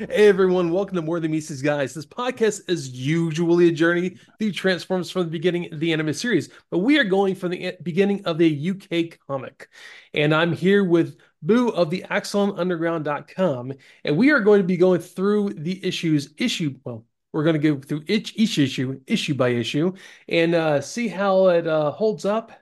Hey everyone, welcome to More Than Meets These Guys. This podcast is usually a journey through Transformers from the beginning of the anime series, but we are going from the beginning of the UK comic. And I'm here with Boo of the AxonUnderground.com, and we are going to be going through the issues, issue, well, we're going to go through each, each issue, issue by issue, and uh, see how it uh, holds up.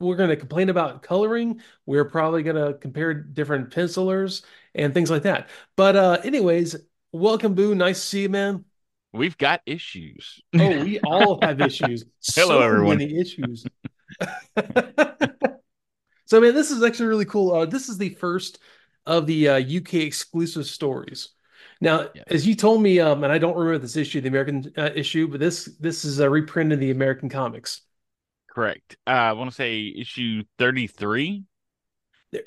We're going to complain about coloring. We're probably going to compare different pencilers and things like that. But uh anyways, welcome Boo. Nice to see you, man. We've got issues. Oh, we all have issues. Hello, so everyone. Many issues. so, man, this is actually really cool. Uh, this is the first of the uh, UK exclusive stories. Now, Yeah. as you told me, um, and I don't remember this issue, the American uh, issue, but this this is a reprint of the American comics. Correct. Uh, I want to say issue 33. There-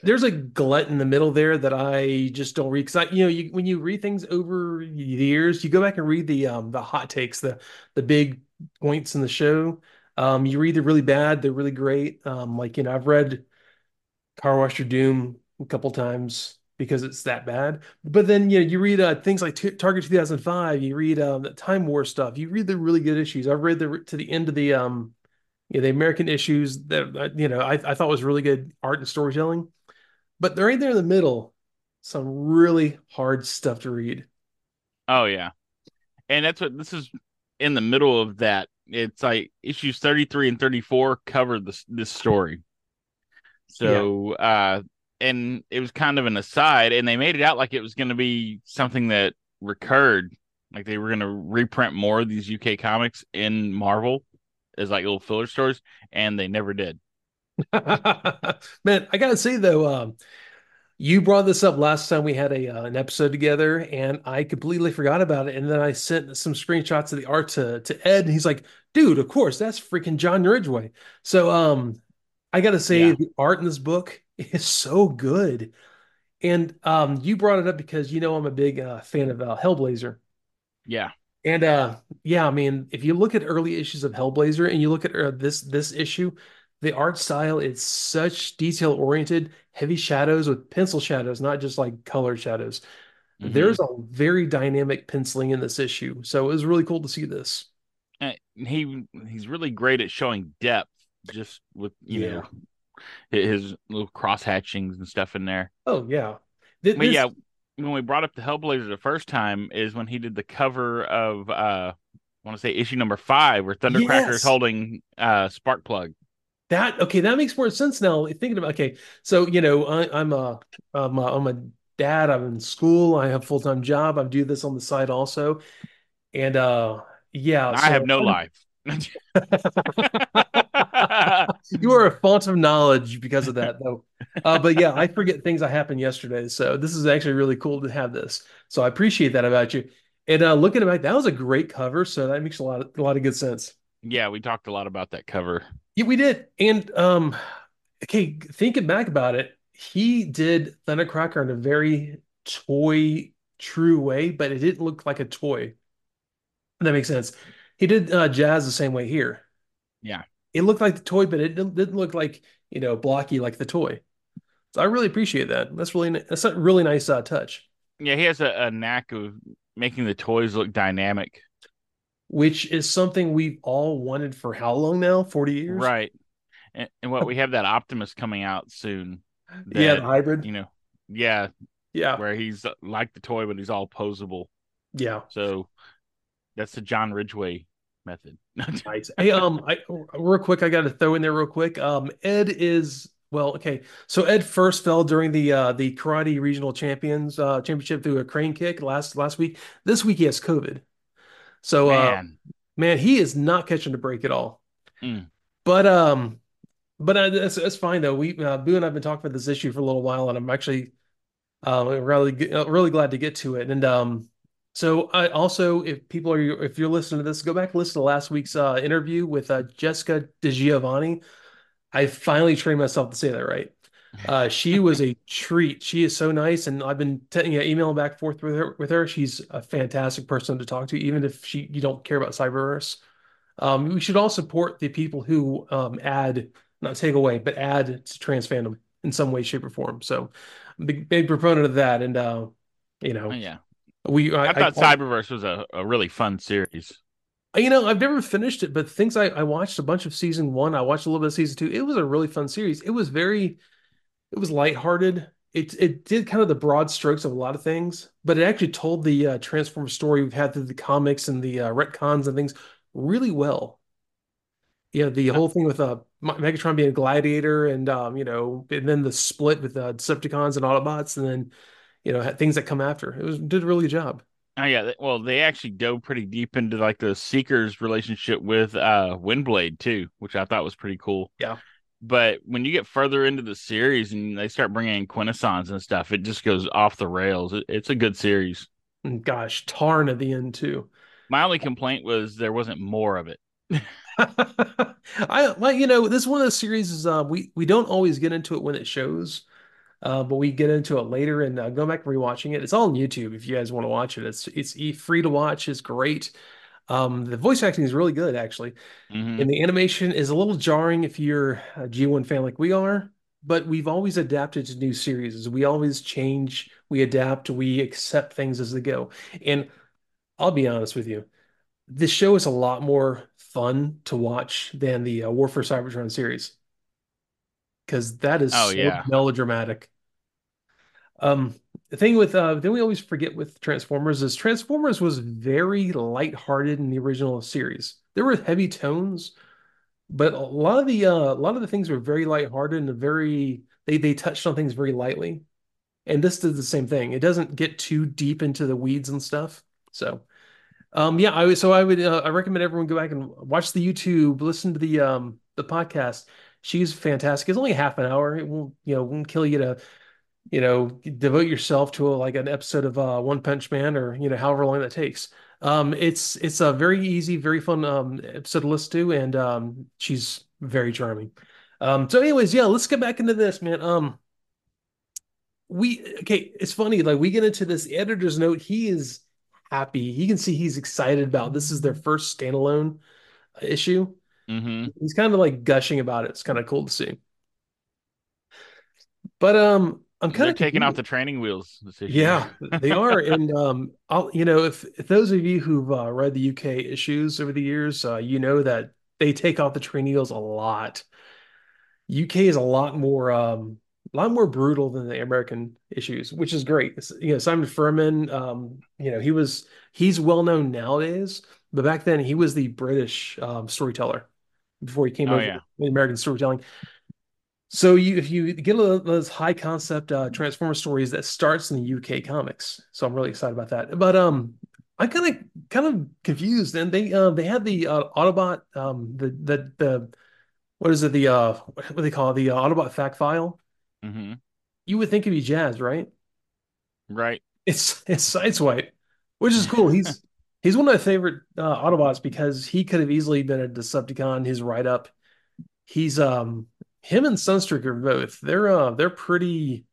There's a glut in the middle there that I just don't read because I, you know, you, when you read things over the years, you go back and read the um the hot takes, the the big points in the show. Um, you read the really bad, they're really great. Um, like you know, I've read Car Wash of Doom a couple times because it's that bad. But then you know, you read uh, things like T Target 2005, you read um the Time War stuff, you read the really good issues. I've read the to the end of the um you know, the American issues that uh, you know I, I thought was really good art and storytelling. But they're right there in the middle, some really hard stuff to read. Oh, yeah. And that's what this is in the middle of that. It's like issues 33 and 34 cover this this story. So, uh, and it was kind of an aside, and they made it out like it was going to be something that recurred, like they were going to reprint more of these UK comics in Marvel as like little filler stories, and they never did. Man, I gotta say though, um, you brought this up last time we had a uh, an episode together, and I completely forgot about it. And then I sent some screenshots of the art to to Ed, and he's like, "Dude, of course, that's freaking John Ridgway." So, um, I gotta say, Yeah. the art in this book is so good. And um, you brought it up because you know I'm a big uh, fan of uh, Hellblazer. Yeah. And uh yeah, I mean, if you look at early issues of Hellblazer and you look at uh, this this issue, the art style is such detail oriented, heavy shadows with pencil shadows, not just like color shadows. Mhm. There's a very dynamic penciling in this issue. So it was really cool to see this. Uh, he he's really great at showing depth just with you Yeah. know his little cross hatchings and stuff in there. Oh yeah. But yeah, when we brought up the Hellblazer the first time is when he did the cover of uh I want to say issue number five where Thundercracker Yes. is holding uh Sparkplug. That okay, that makes more sense now. Thinking about okay, so you know, I, I'm a I'm a, I'm a dad. I'm in school. I have a full time job. I do this on the side also, and uh, yeah, I have no life. You are a font of knowledge because of that, though. Uh, but yeah, I forget things that happened yesterday, so this is actually really cool to have this. So I appreciate that about you. And uh, looking back, that was a great cover, so that makes a lot of, a lot of good sense. yeah, we talked a lot about that cover. Yeah, we did. And um, okay, thinking back about it, he did Thundercracker in a very toy true way, but it didn't look like a toy. That makes sense. He did uh, Jazz the same way here. Yeah. It looked like the toy, but it didn't, look like, you know, blocky like the toy. So I really appreciate that. That's really that's a really nice uh, touch, Yeah, he has a, a knack of making the toys look dynamic. Which is something we've all wanted for how long now? 40 years? Right. And, and what we have that Optimus coming out soon. Yeah, that, the hybrid. you know, yeah, Yeah. where he's uh, like the toy, but he's all posable. Yeah. So that's the John Ridgway method. Nice. Hey, um, I real quick, I got to throw in there real quick. Um, Ed is well, okay. So Ed first fell during the uh the karate regional champions uh championship through a crane kick last last week. This week he has COVID. So uh Man, man, he is not catching the break at all. Mm. But um, but uh, that's that's fine though. We uh, Boo and I've been talking about this issue for a little while, and I'm actually uh, really uh, really glad to get to it. And um, so I also, if people are if you're listening to this, go back and listen to last week's uh, interview with uh, Jessica DiGiovanni. I finally trained myself to say that right. Uh, she was a treat. She is so nice, and I've been t- you know, emailing back and forth with her. With her, she's a fantastic person to talk to, even if she you don't care about Cyberverse. Um, we should all support the people who um, add, not take away, but add to trans fandom in some way, shape, or form. So, big, big proponent of that. And uh, you know, Oh, yeah. We I, I thought I, Cyberverse was a, a really fun series. You know, I've never finished it, but things I, I watched a bunch of season one. I watched a little bit of season two. It was a really fun series. It was very, it was lighthearted. It it did kind of the broad strokes of a lot of things, but it actually told the uh, Transformer story we've had through the comics and the uh, retcons and things really well. Yeah, the whole thing with uh, Megatron being a gladiator, and um, you know, and then the split with uh, Decepticons and Autobots, and then you know things that come after. It was did a really good job. Oh yeah, well they actually dove pretty deep into like the Seeker's relationship with uh Windblade too, which I thought was pretty cool. Yeah. But when you get further into the series and they start bringing in Quintessons and stuff, it just goes off the rails. It, it's a good series. Gosh, Tarn at the end too. My only complaint was there wasn't more of it. I well, you know, this one of the series is uh we we don't always get into it when it shows. Uh, but we get into it later and uh, go back and rewatching it. It's all on YouTube if you guys want to watch it. It's it's free to watch. It's great. Um, the voice acting is really good actually, mm-hmm. and the animation is a little jarring if you're a G1 fan like we are. But we've always adapted to new series. We always change, we adapt, we accept things as they go. And I'll be honest with you, this show is a lot more fun to watch than the uh, War for Cybertron series because that is oh, so yeah. melodramatic. Um, the thing with uh, then we always forget with Transformers is Transformers was very light-hearted in the original series. There were heavy tones, but a lot of the uh, a lot of the things were very light-hearted and very they they touched on things very lightly. And this did the same thing. It doesn't get too deep into the weeds and stuff. So, um, yeah, I so I would uh, I recommend everyone go back and watch the YouTube, listen to the um the podcast. She's fantastic. It's only half an hour. It won't you know won't kill you to you know, devote yourself to a, like an episode of uh, One Punch Man or you know however long that takes. Um, it's it's a very easy, very fun um, episode to listen to, and um, she's very charming. Um, so, anyways, yeah, let's get back into this, man. Um, we okay. It's funny, like we get into this editor's note. He is happy. You can see he's excited about this. Is their first standalone issue. Mm-hmm. He's kind of like gushing about it. It's kind of cool to see. But um, I'm kind of taking off the training wheels. Yeah, they are, and um, I'll you know if, if those of you who've uh, read the UK issues over the years, uh, you know that they take off the training wheels a lot. UK is a lot more um, a lot more brutal than the American issues, which is great. It's, you know, Simon Furman, um, you know, he was he's well known nowadays, but back then he was the British um, storyteller before he came oh, over yeah. American storytelling. So you if you get those high concept uh, Transformer stories that starts in the UK comics, so I'm really excited about that. But um, I'm kind of kind of confused, and they uh, they had the uh, Autobot um the the the what is it the uh what do they call it the uh, Autobot fact file? Mm-hmm. You would think it'd be Jazz, right? Right. It's it's Sideswipe, which is cool. He's he's one of my favorite uh, Autobots because he could have easily been a Decepticon. His write up, he's um him and Sunstreaker both they're uh they're pretty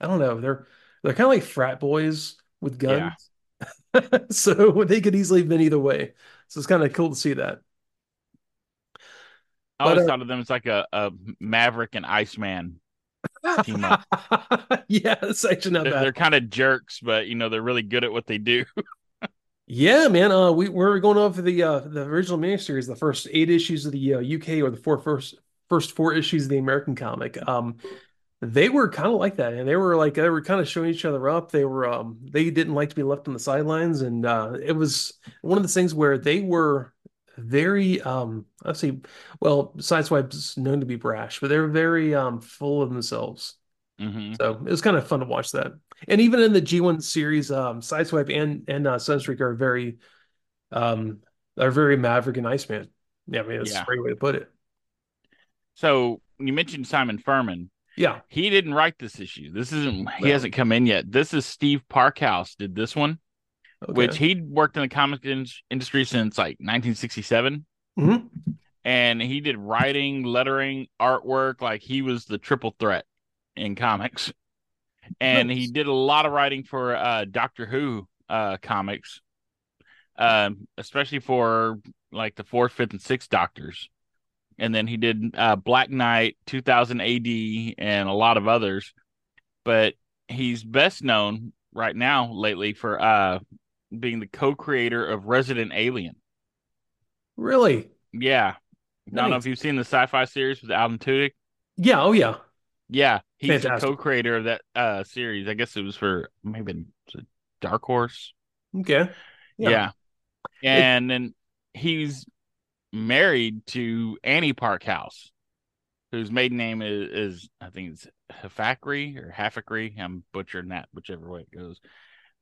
I don't know they're they're kind of like frat boys with guns. Yeah. so they could easily have been either way. So it's kind of cool to see that. I always but, uh, thought of them as like a, a Maverick and Iceman team up. yeah, it's actually not they're, bad. They're kind of jerks, but you know they're really good at what they do. yeah, man. Uh, we we're going over the uh the original miniseries, the first eight issues of the uh, UK or the four first first four issues of the American comic. Um, they were kind of like that, and they were like they were kind of showing each other up. They were um, they didn't like to be left on the sidelines, and uh, it was one of the things where they were very um, let's see, well, Sideswipe's known to be brash, but they're very um, full of themselves. Mm-hmm. So it was kind of fun to watch that. And even in the G1 series, um, Sideswipe and and uh, Sunstreak are very um, are very Maverick and Iceman. Yeah, I mean that's yeah. a great way to put it. So you mentioned Simon Furman. Yeah. He didn't write this issue. This isn't he hasn't come in yet. This is Steve Parkhouse did this one. Okay. Which he'd worked in the comic in- industry since like 1967. Mm-hmm. And he did writing, lettering, artwork. Like he was the triple threat in comics. And nice. he did a lot of writing for uh, Doctor Who uh, comics, um, especially for like the fourth, fifth, and sixth Doctors and then he did uh, Black Knight, 2000 AD, and a lot of others. But he's best known right now lately for uh being the co-creator of Resident Alien. Really? Yeah. I don't know if you've seen the sci-fi series with Alan Tudyk. Yeah. Oh, yeah. Yeah, he's Fantastic. the co-creator of that uh series. I guess it was for maybe Dark Horse. Okay. Yeah. Yeah. And then he's married to Annie Parkhouse, whose maiden name is, is I think it's Halfacree or Halfacree. I'm butchering that, whichever way it goes.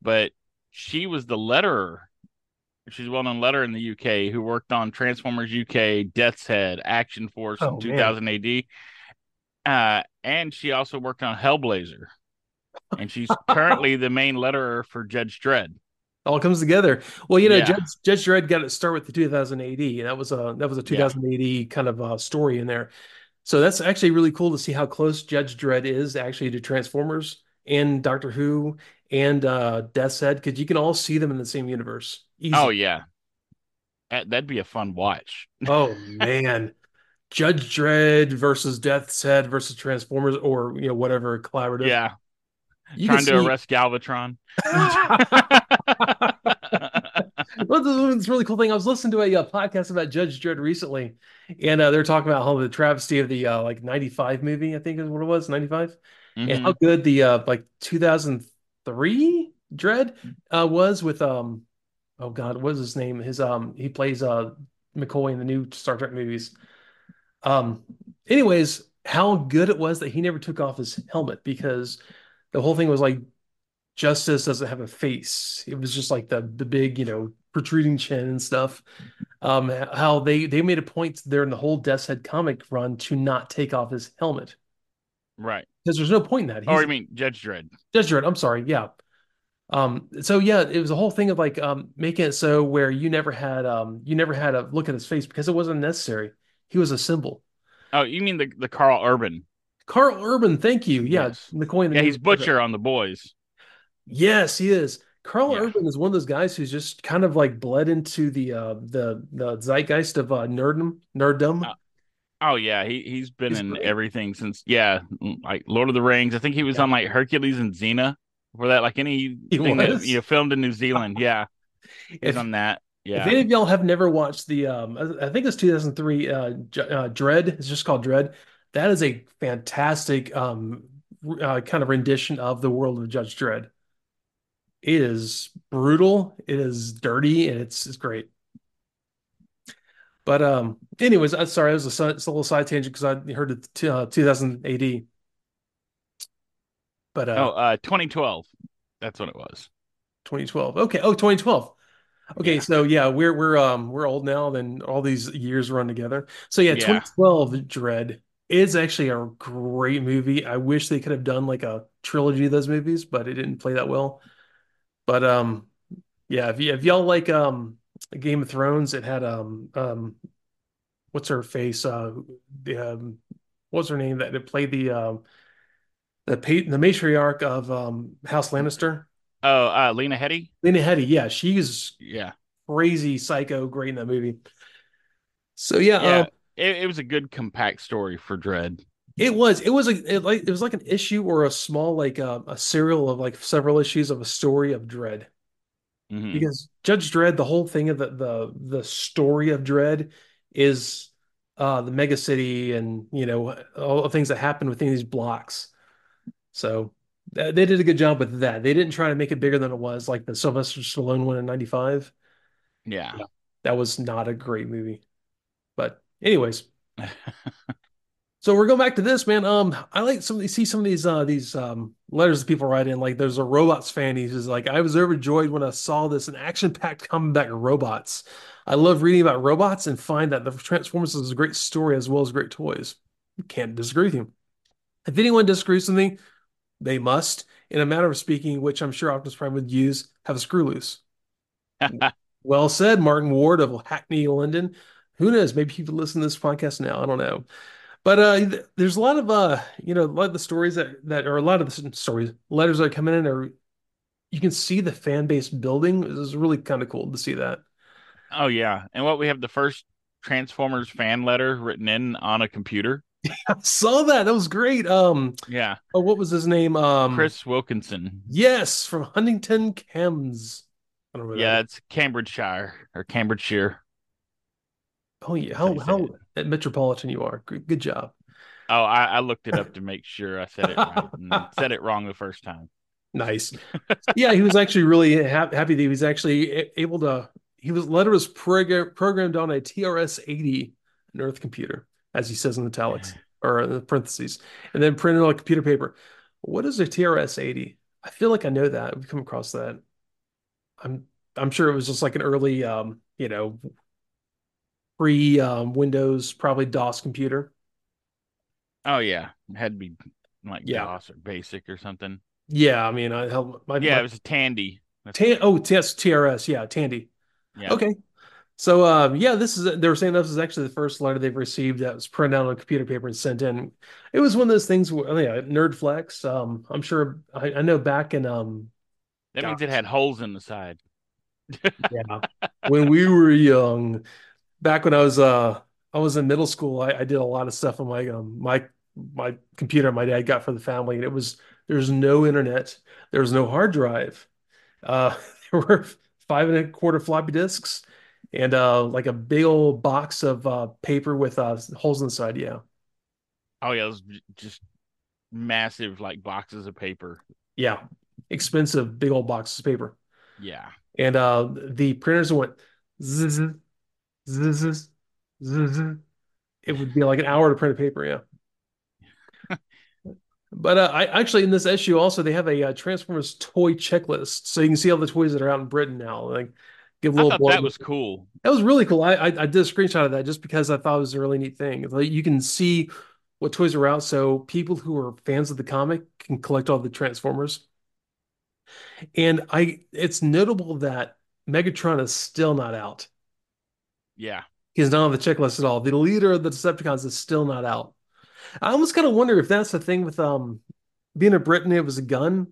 But she was the letterer. She's a well-known letterer in the UK who worked on Transformers UK, Death's Head, Action Force Oh, in man. 2000 AD. Uh, and she also worked on Hellblazer. And she's currently the main letterer for Judge Dredd. All comes together. Well, you know, Yeah. Judge, Judge Dredd got its start with the 2000 AD. and That was a that was a 2000 AD kind of uh, story in there. So that's actually really cool to see how close Judge Dredd is actually to Transformers and Doctor Who and uh, Death's Head because you can all see them in the same universe. Easy. Oh yeah. That, that'd be a fun watch. Oh man. Judge Dredd versus Death's Head versus Transformers or you know whatever collaborative. Yeah. You Trying to see- arrest Galvatron. well, this is really cool thing. I was listening to a, uh podcast about Judge Dredd recently, and uh, they're talking about how the travesty of the uh, like '95 movie, I think is what it was, '95, and Mhm. how good the uh, like 2003 Dredd uh, was with um, oh god, what was his name? His um, he plays uh McCoy in the new Star Trek movies. Um, anyways, how good it was that he never took off his helmet because the whole thing was like Justice doesn't have a face. It was just like the the big, you know, protruding chin and stuff. Um, how they they made a point there in the whole Death's Head comic run to not take off his helmet right. because there's no point in that. Or He's I mean Judge Dredd. Judge Dredd. I'm sorry. Yeah. Um. So yeah, it was a whole thing of like um making it so where you never had um you never had a look at his face because it wasn't necessary. He was a symbol. Oh, you mean the the Carl Urban? Carl Urban, thank you. Yeah, Yes. Yeah, he's. Butcher on the boys. Yes, he is. Carl Yeah. Urban is one of those guys who's just kind of like bled into the uh the the zeitgeist of uh nerddom nerddom. Uh, Oh yeah, he he's been He's in great. everything since yeah, like Lord of the Rings. I think he was Yeah. on like Hercules and Xena for that. Like anything that you know filmed in New Zealand. Yeah, he's If, on that. Yeah. if any of y'all have never watched the um I think it's 2003 uh, uh Dredd, it's just called Dredd. That is a fantastic um uh, kind of rendition of the world of Judge Dredd. It is brutal, it is dirty, and it's it's great. But um, anyways, I'm sorry, it was a, a little side tangent because I heard it t uh, 2000 AD. But uh, oh, uh, 2012. That's what it was. 2012. Okay. Oh, 2012. Okay, Yeah. so yeah, we're we're um we're old now, then all these years run together. So yeah, Yeah. 2012 Dredd is actually a great movie. I wish they could have done like a trilogy of those movies, but it didn't play that well. But um yeah, if you if y'all like um Game of Thrones, it had um um what's her face? Uh the um what's her name that it played the um the pa the matriarch of um House Lannister? Oh, uh, Lena Headey. Lena Headey, yeah, she's Yeah, crazy psycho great in that movie. So yeah, yeah. um, it, it was a good compact story for Dredd. it was it was a it like it was like an issue or a small like uh, a serial of like several issues of a story of Dredd Mhm. because Judge Dredd, the whole thing of the the the story of Dredd is uh the mega city and you know all the things that happen within these blocks. So th- they did a good job with that. They didn't try to make it bigger than it was, like the Sylvester Stallone one in '95. Yeah. Yeah. That was not a great movie. But anyways, so we're going back to this, man. Um, I like some see some of these uh these um letters that people write in. Like there's a robots fan. He's just like, I was overjoyed when I saw this an action-packed comeback of robots. I love reading about robots and find that the Transformers is a great story as well as great toys. Can't disagree with you. If anyone disagrees with me, they must, in a matter of speaking, which I'm sure Optimus Prime would use, have a screw loose. Well said, Martin Ward of Hackney, London. Who knows? Maybe people listen to this podcast now. I don't know. But uh, there's a lot of uh, you know, a lot of the stories that that are a lot of the stories, letters that are coming in are you can see the fan base building. This is really kind of cool to see that. Oh yeah, and what we have the first Transformers fan letter written in on a computer. I saw that. That was great. Um, Yeah, oh, what was his name? Um, Chris Wilkinson. yes, from Huntingdon Kems. I don't know where that Yeah, it's Cambridgeshire or Cambridgeshire. Oh yeah, how how you say how at Metropolitan you are. Good, good job. Oh, I, I looked it up to make sure I said it right said it wrong the first time. Nice. Yeah, he was actually really ha happy that he was actually able to. He was letter was prog programmed on a TRS-80 Earth computer, as he says in italics or in the parentheses, and then printed on computer paper. What is a TRS-80? I feel like I know that. We've come across that. I'm I'm sure it was just like an early, um, you know, pre um, Windows, probably DOS computer. Oh yeah, it had to be like Yeah, DOS or Basic or something. yeah. I mean, I held my Yeah, my it was a Tandy. Tan. Oh, yes, TRS. Yeah, Tandy. yeah. Okay. So um, yeah, this is they were saying this is actually the first letter they've received that was printed out on a computer paper and sent in. It was one of those things where oh, yeah, nerd flex. Um, I'm sure I, I know back in um That gosh, means it had holes in the side. yeah, when we were young, back when I was uh I was in middle school, I, I did a lot of stuff on my um my my computer my dad got for the family, and it was there's no internet, there was no hard drive. Uh, there were five and a quarter floppy disks and uh, like a big old box of uh, paper with uh, holes in the side. Yeah, Oh yeah, those j- just massive like boxes of paper. yeah, expensive big old boxes of paper. Yeah. And uh, the printers went zzz, zzz, zzz. It would be like an hour to print a paper. Yeah. But uh, I actually in this issue also they have a uh, Transformers toy checklist, so you can see all the toys that are out in Britain now. Like, give a I little thought that was cool. That was really cool. I, I I did a screenshot of that just because I thought it was a really neat thing. Like you can see what toys are out, so people who are fans of the comic can collect all the Transformers. And I, it's notable that Megatron is still not out. Yeah. He's not on the checklist at all. The leader of the Decepticons is still not out. I almost kind of wonder if that's the thing with um being a Briton, it was a gun.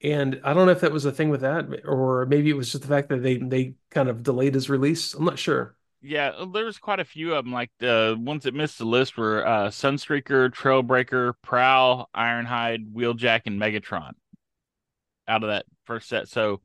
And I don't know if that was a thing with that, or maybe it was just the fact that they they kind of delayed his release. I'm not sure. Yeah, uh, there was quite a few of them. Like the ones that missed the list were uh, Sunstreaker, Trailbreaker, Prowl, Ironhide, Wheeljack, and Megatron out of that first set. So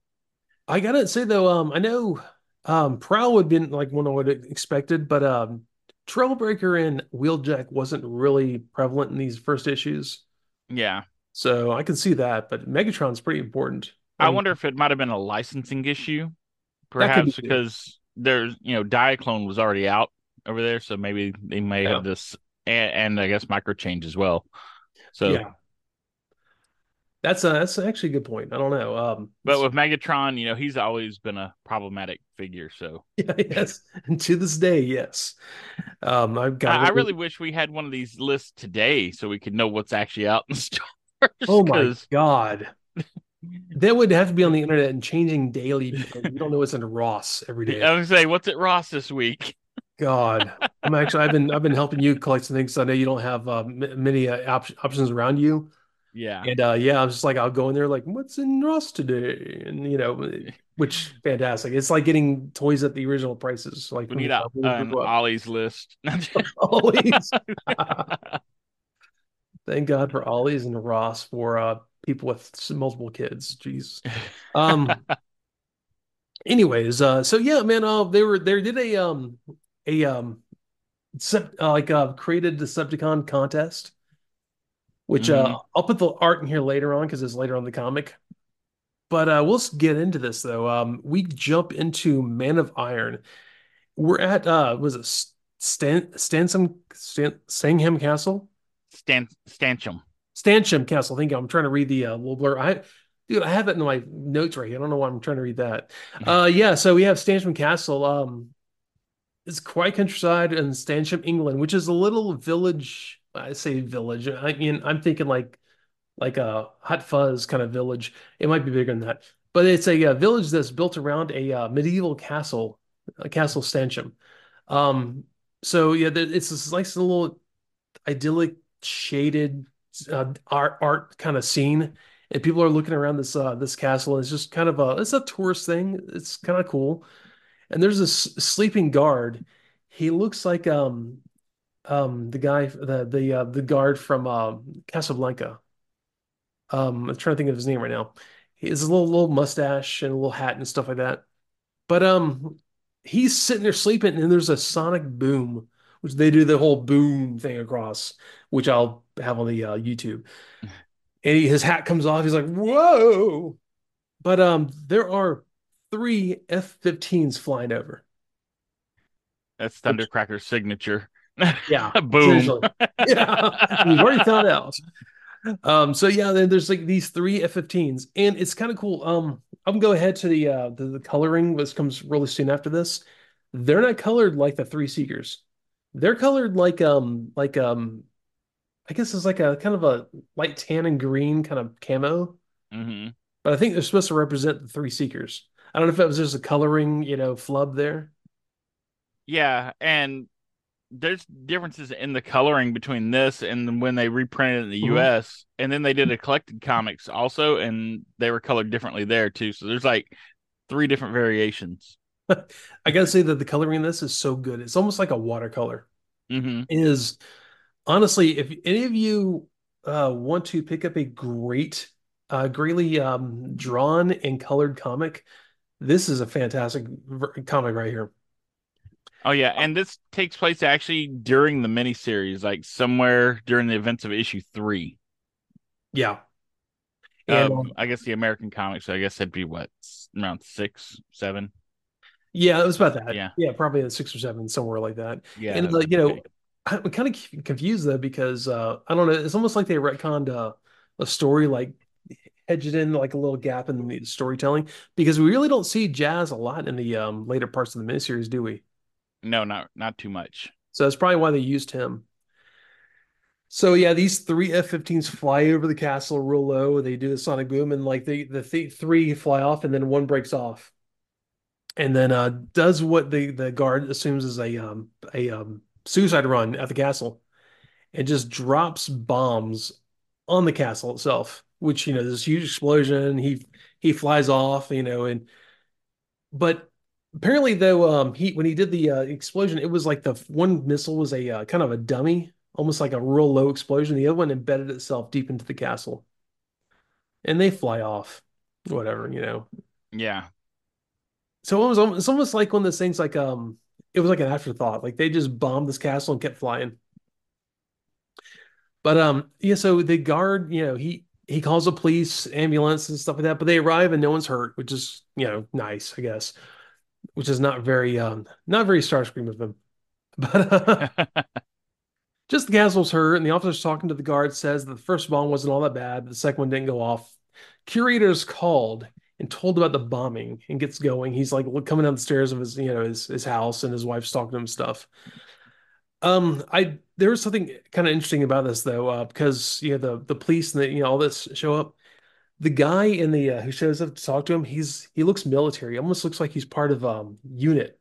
I gotta say though, um, I know um Prowl would have been like one I would have expected, but um Trailbreaker and Wheeljack wasn't really prevalent in these first issues. yeah, So I can see that, but Megatron's pretty important. I Um, wonder if it might have been a licensing issue, could be perhaps because there's you know Diaclone was already out over there, so maybe they may yeah. have this and, and I guess Microchange as well. So, Yeah. That's a, that's actually a good point. I don't know. Um, but with Megatron, you know, he's always been a problematic figure. So yeah, yes, and to this day, yes. Um, I've got. I, I really wish we had one of these lists today so we could know what's actually out in stores. Oh my God, that would have to be on the internet and changing daily because we don't know what's in Ross every day. I was say, what's at Ross this week? God, I'm actually I've been I've been helping you collect some things. So I know you don't have uh, m- many uh, op options around you, Yeah, and uh, yeah, I'm just like I'll go in there like what's in Ross today, and you know, which fantastic. It's like getting toys at the original prices. Like we need a, an. Ollie's list. Always. Thank God for Ollie's and Ross for uh people with multiple kids. Jeez. Um. Anyways, uh, so yeah, man, uh, they were they did a um a um sep uh, like uh created Decepticon contest, which hmm uh I'll put the art in here later on because it's later on the comic. But uh, we'll get into this though. Um, we jump into Man of Iron. We're at uh, was it Stan Stansom Stan Sangham Castle? Stan Stanchum. Stancham Castle. Thank you. I'm trying to read the uh, little blur. I, dude, I have it in my notes right here. I don't know why I'm trying to read that. Uh, yeah. So we have Stancham Castle. Um, it's quite countryside in Stancham, England, which is a little village. I say village. I mean, I'm thinking like like a Hot Fuzz kind of village. It might be bigger than that, but it's a, uh village that's built around a uh, medieval castle, a castle Stancham. Um, so yeah, it's this nice little idyllic, shaded uh, art art kind of scene, and people are looking around this uh, this castle, and it's just kind of a it's a tourist thing. It's kind of cool. And there's this sleeping guard. He looks like um um the guy the the uh, the guard from uh, Casablanca. Um, I'm trying to think of his name right now. He has a little little mustache and a little hat and stuff like that. But um, he's sitting there sleeping, and there's a sonic boom, which they do the whole boom thing across, which I'll have on the uh, YouTube. And he, his hat comes off. He's like, "Whoa!" But um, there are three F-15s flying over. That's Thundercracker's signature. Yeah, Boom. Yeah, we've already found out. Um, so yeah, then there's like these three F-15s, and it's kind of cool. Um, I'm gonna go ahead to the uh the, the coloring, which comes really soon after this. They're not colored like the three Seekers. They're colored like um like um I guess it's like a kind of a light tan and green kind of camo, hmm but I think they're supposed to represent the three Seekers. I don't know if that was just a coloring, you know, flub there. Yeah, and there's differences in the coloring between this and when they reprinted it in the Mhm. US. And then they did a collected comics also, and they were colored differently there too. So there's like three different variations. I gotta say that the coloring in this is so good. It's almost like a watercolor. hmm It is honestly, if any of you uh, want to pick up a great, uh, greatly um, drawn and colored comic, this is a fantastic comic right here. Oh yeah, and this takes place actually during the miniseries, like somewhere during the events of issue three. Yeah. And Um, I guess the American comics, I guess it'd be what around six, seven. yeah, it was about that. Yeah. Yeah, probably six or seven, somewhere like that. Yeah, And uh, you know, I'm kind of confused though because uh, I don't know. It's almost like they retconned uh, a story, like hedged in like a little gap in the storytelling because we really don't see Jazz a lot in the um, later parts of the miniseries, do we? No, not not too much. So that's probably why they used him. So yeah, these three F-15s fly over the castle real low. They do the sonic boom, and like the the th three fly off, and then one breaks off, and then uh does what the the guard assumes is a um a um suicide run at the castle, and just drops bombs on the castle itself. Which you know, this huge explosion. He he flies off, you know, and but apparently though, um, he when he did the uh, explosion, it was like the one missile was a uh, kind of a dummy, almost like a real low explosion. The other one embedded itself deep into the castle, and they fly off, whatever, you know. Yeah, So it was almost, it's almost like one of those things like um, it was like an afterthought, like they just bombed this castle and kept flying. But um, yeah, so the guard, you know, he he calls the police, ambulance, and stuff like that. But they arrive and no one's hurt, which is you know nice, I guess. Which is not very um not very Starscream of him. But uh, just the castle's hurt, and the officer's talking to the guard, says that the first bomb wasn't all that bad, but the second one didn't go off. Curator's called and told about the bombing and gets going. He's like coming down the stairs of his, you know, his his house, and his wife's talking to him stuff. Um, I there was something kind of interesting about this though, uh, because you know the the police and the, you know all this show up. The guy in the uh, who shows up to talk to him, he's he looks military. Almost looks like he's part of um unit.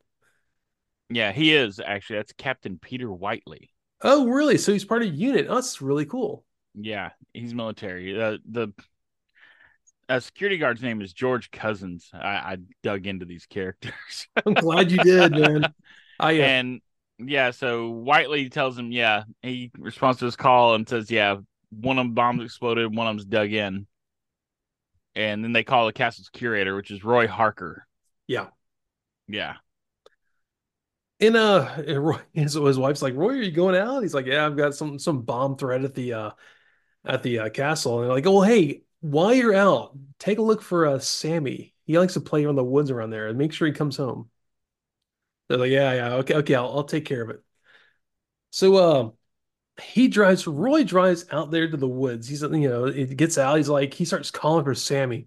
yeah, he is actually. That's Captain Peter Whiteley. Oh, really? So he's part of unit. Oh, that's really cool. Yeah, he's military. Uh, the uh, security guard's name is George Cousins. I, I dug into these characters, I'm glad you did, man. I uh, and yeah, so Whiteley tells him, yeah, he responds to his call and says, yeah, one of them bombs exploded, one of them's dug in, and then they call the castle's curator, which is Roy Harker. yeah. Yeah, And uh, Roy, his, his wife's like, Roy, are you going out? He's like, Yeah, I've got some some bomb threat at the uh at the uh, castle. And they're like, Oh, hey, while you're out, take a look for uh Sammy. He likes to play around the woods around there, and make sure he comes home. They're like, Yeah, yeah, okay, okay, I'll I'll take care of it. So um, he drives. Roy drives out there to the woods. He's you know, it gets out. He's like, he starts calling for Sammy.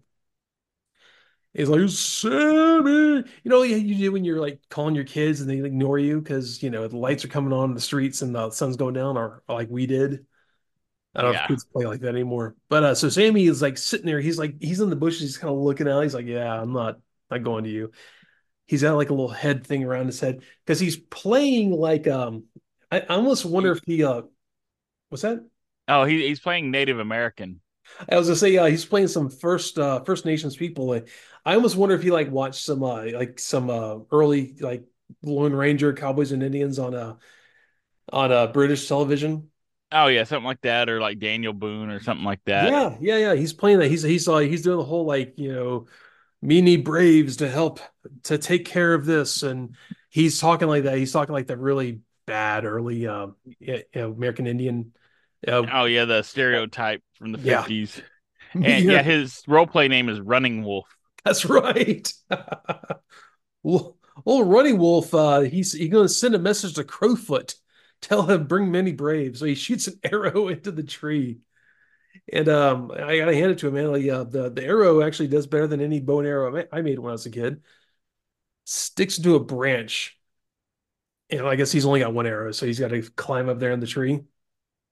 He's like, Sammy, you know, yeah, you do when you're like calling your kids and they ignore you because you know the lights are coming on in the streets and the sun's going down, or, or like we did. I don't know if kids play like that anymore. But uh, so Sammy is like sitting there. He's like, he's in the bushes. He's kind of looking out. He's like, yeah, I'm not, not going to you. He's got like a little head thing around his head because he's playing like, um, I, I almost wonder if he, uh, what's that? Oh, he, he's playing Native American. I was gonna say, yeah, he's playing some first uh First Nations people. I almost wonder if he like watched some uh like some uh early like Lone Ranger Cowboys and Indians on uh on uh, British television. Oh yeah, something like that, or like Daniel Boone or something like that. Yeah, yeah, yeah. He's playing that. He's he's like he's doing the whole like you know, me need Braves to help to take care of this, and he's talking like that. He's talking like the really bad early uh, you know, American Indian. Uh, oh yeah, the stereotype from the fifties. Yeah. And yeah. yeah, his role play name is Running Wolf. That's right. well, old Running Wolf, uh, he's he's going to send a message to Crowfoot, tell him bring many braves. So he shoots an arrow into the tree, and um, I gotta hand it to him, man. Like, uh, the the arrow actually does better than any bow and arrow I made when I was a kid. Sticks into a branch, and I guess he's only got one arrow, so he's got to climb up there in the tree.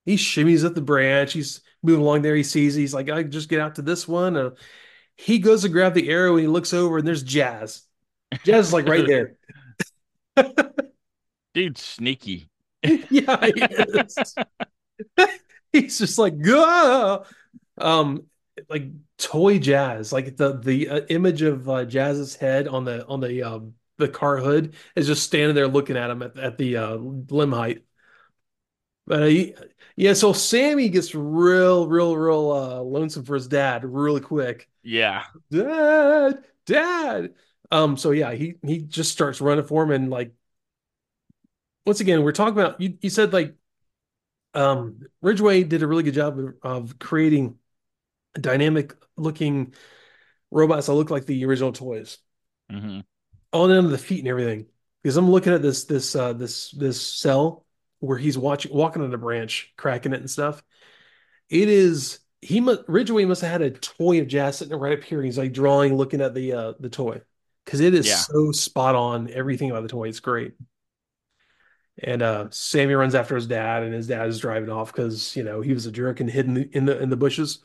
He shimmies up the branch. He's moving along there. He sees. He's like, I just get out to this one. Uh, he goes to grab the arrow and he looks over and there's Jazz. Jazz is like right there. Dude, sneaky. yeah, he is. He's just like, go. Um, like toy Jazz, like the the uh, image of uh, Jazz's head on the on the um the car hood is just standing there looking at him at, at the uh, limb height. But uh, yeah, so Sammy gets real, real, real uh, lonesome for his dad really quick. Yeah, dad, dad. Um, so yeah, he he just starts running for him, and like once again, we're talking about you. You said like um, Ridgway did a really good job of, of creating dynamic looking robots that look like the original toys, mm-hmm. all down to the feet and everything. Because I'm looking at this this uh, this this cell where he's watching walking on a branch, cracking it and stuff. It is he must Ridgway must have had a toy of jazz sitting right up here. He's like drawing, looking at the uh the toy because it is yeah. so spot on. Everything about the toy is great. And uh Sammy runs after his dad, and his dad is driving off because you know he was a jerk and hidden in the in the bushes.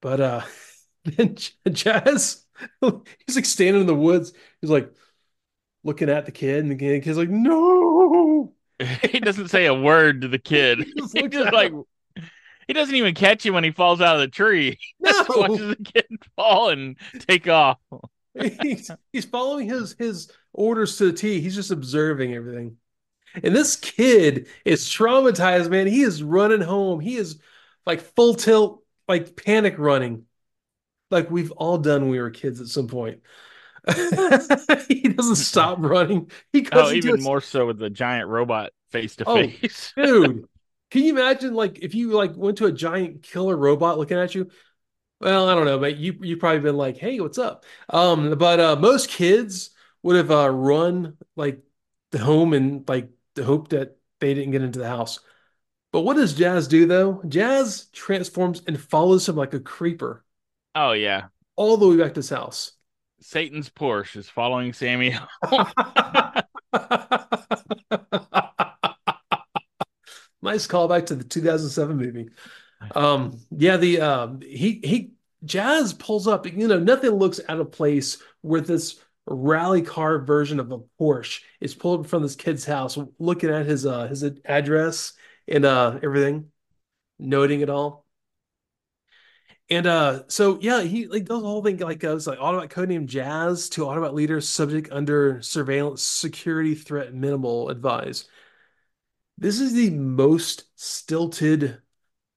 But uh then Jazz, he's like standing in the woods. He's like, looking at the kid, and the kid's like, "No." he doesn't say a word to the kid. he just, he just like he doesn't even catch him when he falls out of the tree. He no. just watches the kid fall and take off. he's, he's following his his orders to the T. He's just observing everything. And this kid is traumatized, man. He is running home. He is like full tilt, like panic running, like we've all done when we were kids at some point. he doesn't stop running. He goes oh, even more so with the giant robot face to face. Dude, can you imagine like if you like went to a giant killer robot looking at you? Well, I don't know, but you you probably been like, "Hey, what's up?" Um, but uh, most kids would have uh, run like the home and like hope that they didn't get into the house. But what does Jazz do though? Jazz transforms and follows him like a creeper. Oh yeah, all the way back to his house. Satan's Porsche is following Sammy nice callback to the 2007 movie. Um, yeah, the um, he he Jazz pulls up. You know, nothing looks out of place where this rally car version of a Porsche is pulled from this kid's house, looking at his uh his address and uh everything, noting it all. And uh, so yeah, he like does the whole thing like uh, it's like Autobot codename Jazz to Autobot leader subject under surveillance security threat minimal advise. This is the most stilted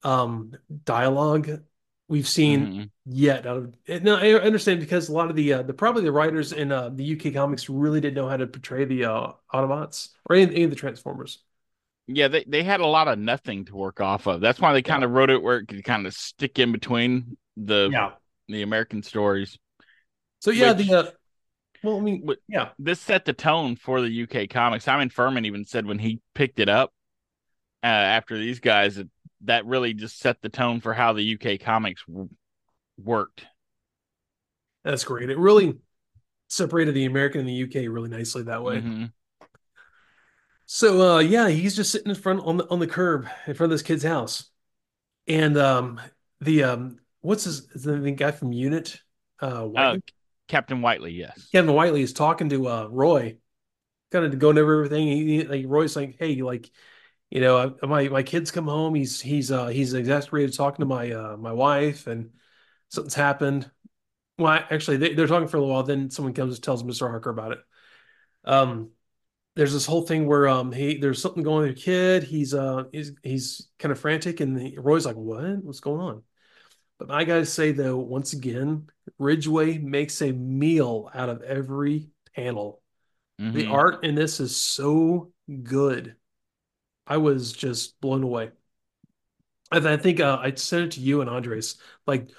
um dialogue we've seen mm-hmm. yet out of now I understand because a lot of the uh, the probably the writers in uh, the UK comics really didn't know how to portray the uh, Autobots or any, any of the Transformers. Yeah, they, they had a lot of nothing to work off of. That's why they kind of wrote it where it could kind of stick in between the yeah. the American stories. So yeah, Which, the uh, well, I mean, yeah, this set the tone for the UK comics. Simon Furman even said when he picked it up uh, after these guys that that really just set the tone for how the UK comics w- worked. That's great. It really separated the American and the UK really nicely that way. Mm-hmm. So uh, yeah, he's just sitting in front on the on the curb in front of this kid's house, and um, the um, what's his the, the guy from Unit, uh, uh, Captain Whiteley, yes, Captain Whiteley is talking to uh Roy, kind of going over everything. He, like Roy's like, hey, like, you know, my my kid's come home. He's he's uh he's exasperated talking to my uh my wife, and something's happened. Well, actually, they, they're talking for a little while. Then someone comes and tells Mr. Harker about it. Um, there's this whole thing where um he there's something going with the kid. He's uh he's he's kind of frantic, and he, Roy's like, "What? What's going on?" But I gotta say though, once again, Ridgway makes a meal out of every panel. The Mm-hmm. art in this is so good. I was just blown away. And I think uh, I sent it to you and Andres. Like,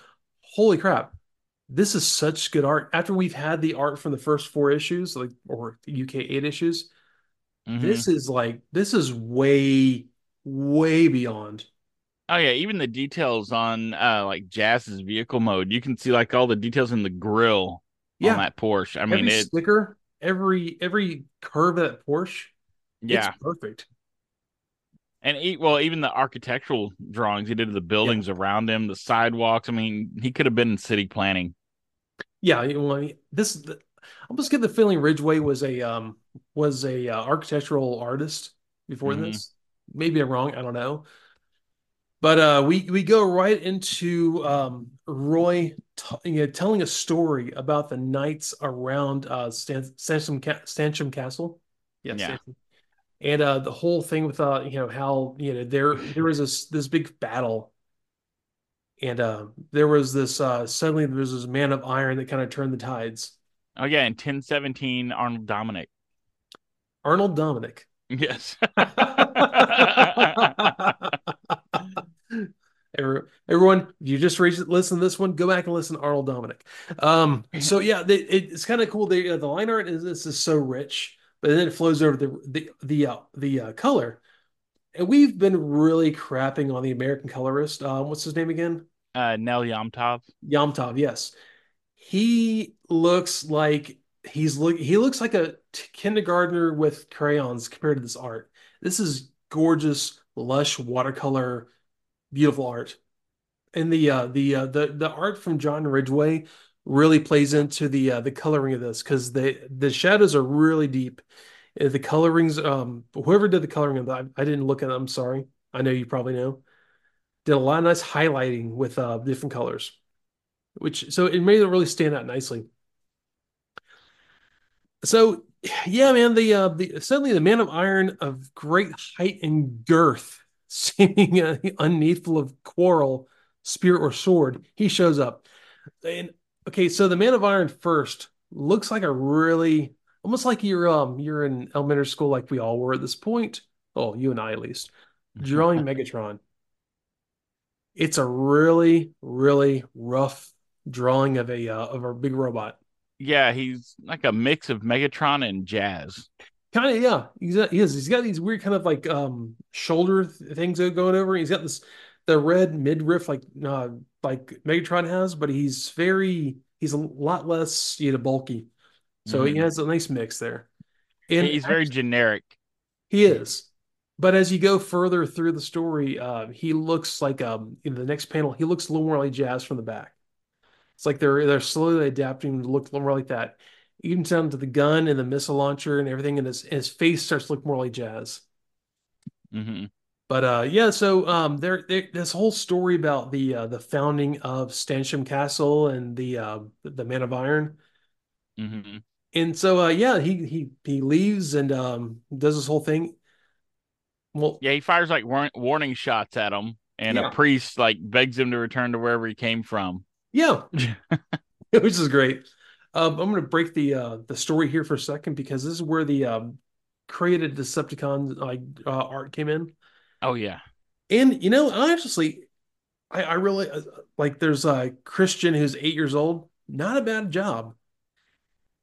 holy crap, this is such good art. After we've had the art from the first four issues, like or UK eight issues, Mm-hmm. this is like this is way, way beyond. Oh yeah, even the details on uh like Jazz's vehicle mode, you can see like all the details in the grill on Yeah, that Porsche. I mean every it sticker, every every curve of that Porsche, it's yeah. perfect. And e well, even the architectural drawings he did of the buildings around him, the sidewalks. I mean, he could have been in city planning. Yeah, you know, I mean, this I almost get the feeling Ridgway was a um was a uh, architectural artist before Mhm. this. Maybe I'm wrong, I don't know. But uh we we go right into um Roy t you know, telling a story about the knights around uh Stan Stancham, Ca Stancham Castle. Yes, Yeah. Stancham. And uh the whole thing with uh you know how you know there there was this this big battle and uh there was this uh suddenly there was this man of iron that kind of turned the tides. Oh yeah, in 1017, Arnold Dominic. Arnold Dominic. Yes. Everyone, if you just reached, listen to this one, go back and listen to Arnold Dominic. Um, so yeah, they, it, it's kind of cool. The uh, the line art is this is so rich, but then it flows over the the the uh, the uh, color. And we've been really crapping on the American colorist. Um, what's his name again? uh Nel Yomtov. Yamtov. Yes, he looks like he's look he looks like a kindergartner with crayons compared to this art. This is gorgeous, lush watercolor, beautiful art. And the uh the uh the the art from John Ridgway really plays into the uh the coloring of this because the the shadows are really deep. The colorings, um, whoever did the coloring of that, I, I didn't look at them. I'm sorry. I know you probably know. Did a lot of nice highlighting with uh different colors, which so it made it really stand out nicely. So yeah, man, the uh the suddenly the man of iron of great height and girth, seeming uh, unneedful of quarrel, spear or sword, he shows up. And okay, so the man of iron first looks like a really almost like you're um you're in elementary school like we all were at this point. Oh, you and I at least, drawing Megatron. It's a really, really rough drawing of a uh, of a big robot. Yeah, he's like a mix of Megatron and Jazz. Kind of, yeah. He's he is. He's got these weird kind of like um shoulder th- things going over. He's got this the red midriff like uh like Megatron has, but he's very he's a lot less you know bulky. So he Mhm. has a nice mix there. And He's very generic. he is. But as you go further through the story, uh, he looks like um in the next panel, he looks a little more like Jazz from the back. It's like they're they're slowly adapting to look more like that. Even down to the gun and the missile launcher and everything, and his his face starts to look more like Jazz. hmm But uh, yeah, so um, there, this whole story about the uh, the founding of Stancham Castle and the uh, the Man of Iron, hmm and so uh, yeah, he he he leaves and um, does this whole thing. Well, Yeah, he fires like war- warning shots at him, and Yeah. a priest like begs him to return to wherever he came from. Yeah, which is great. Um, I'm going to break the uh, the story here for a second because this is where the um, created Decepticon like uh, art came in. Oh yeah, And you know, honestly, I, I really uh, like. There's a Christian who's eight years old. Not a bad job.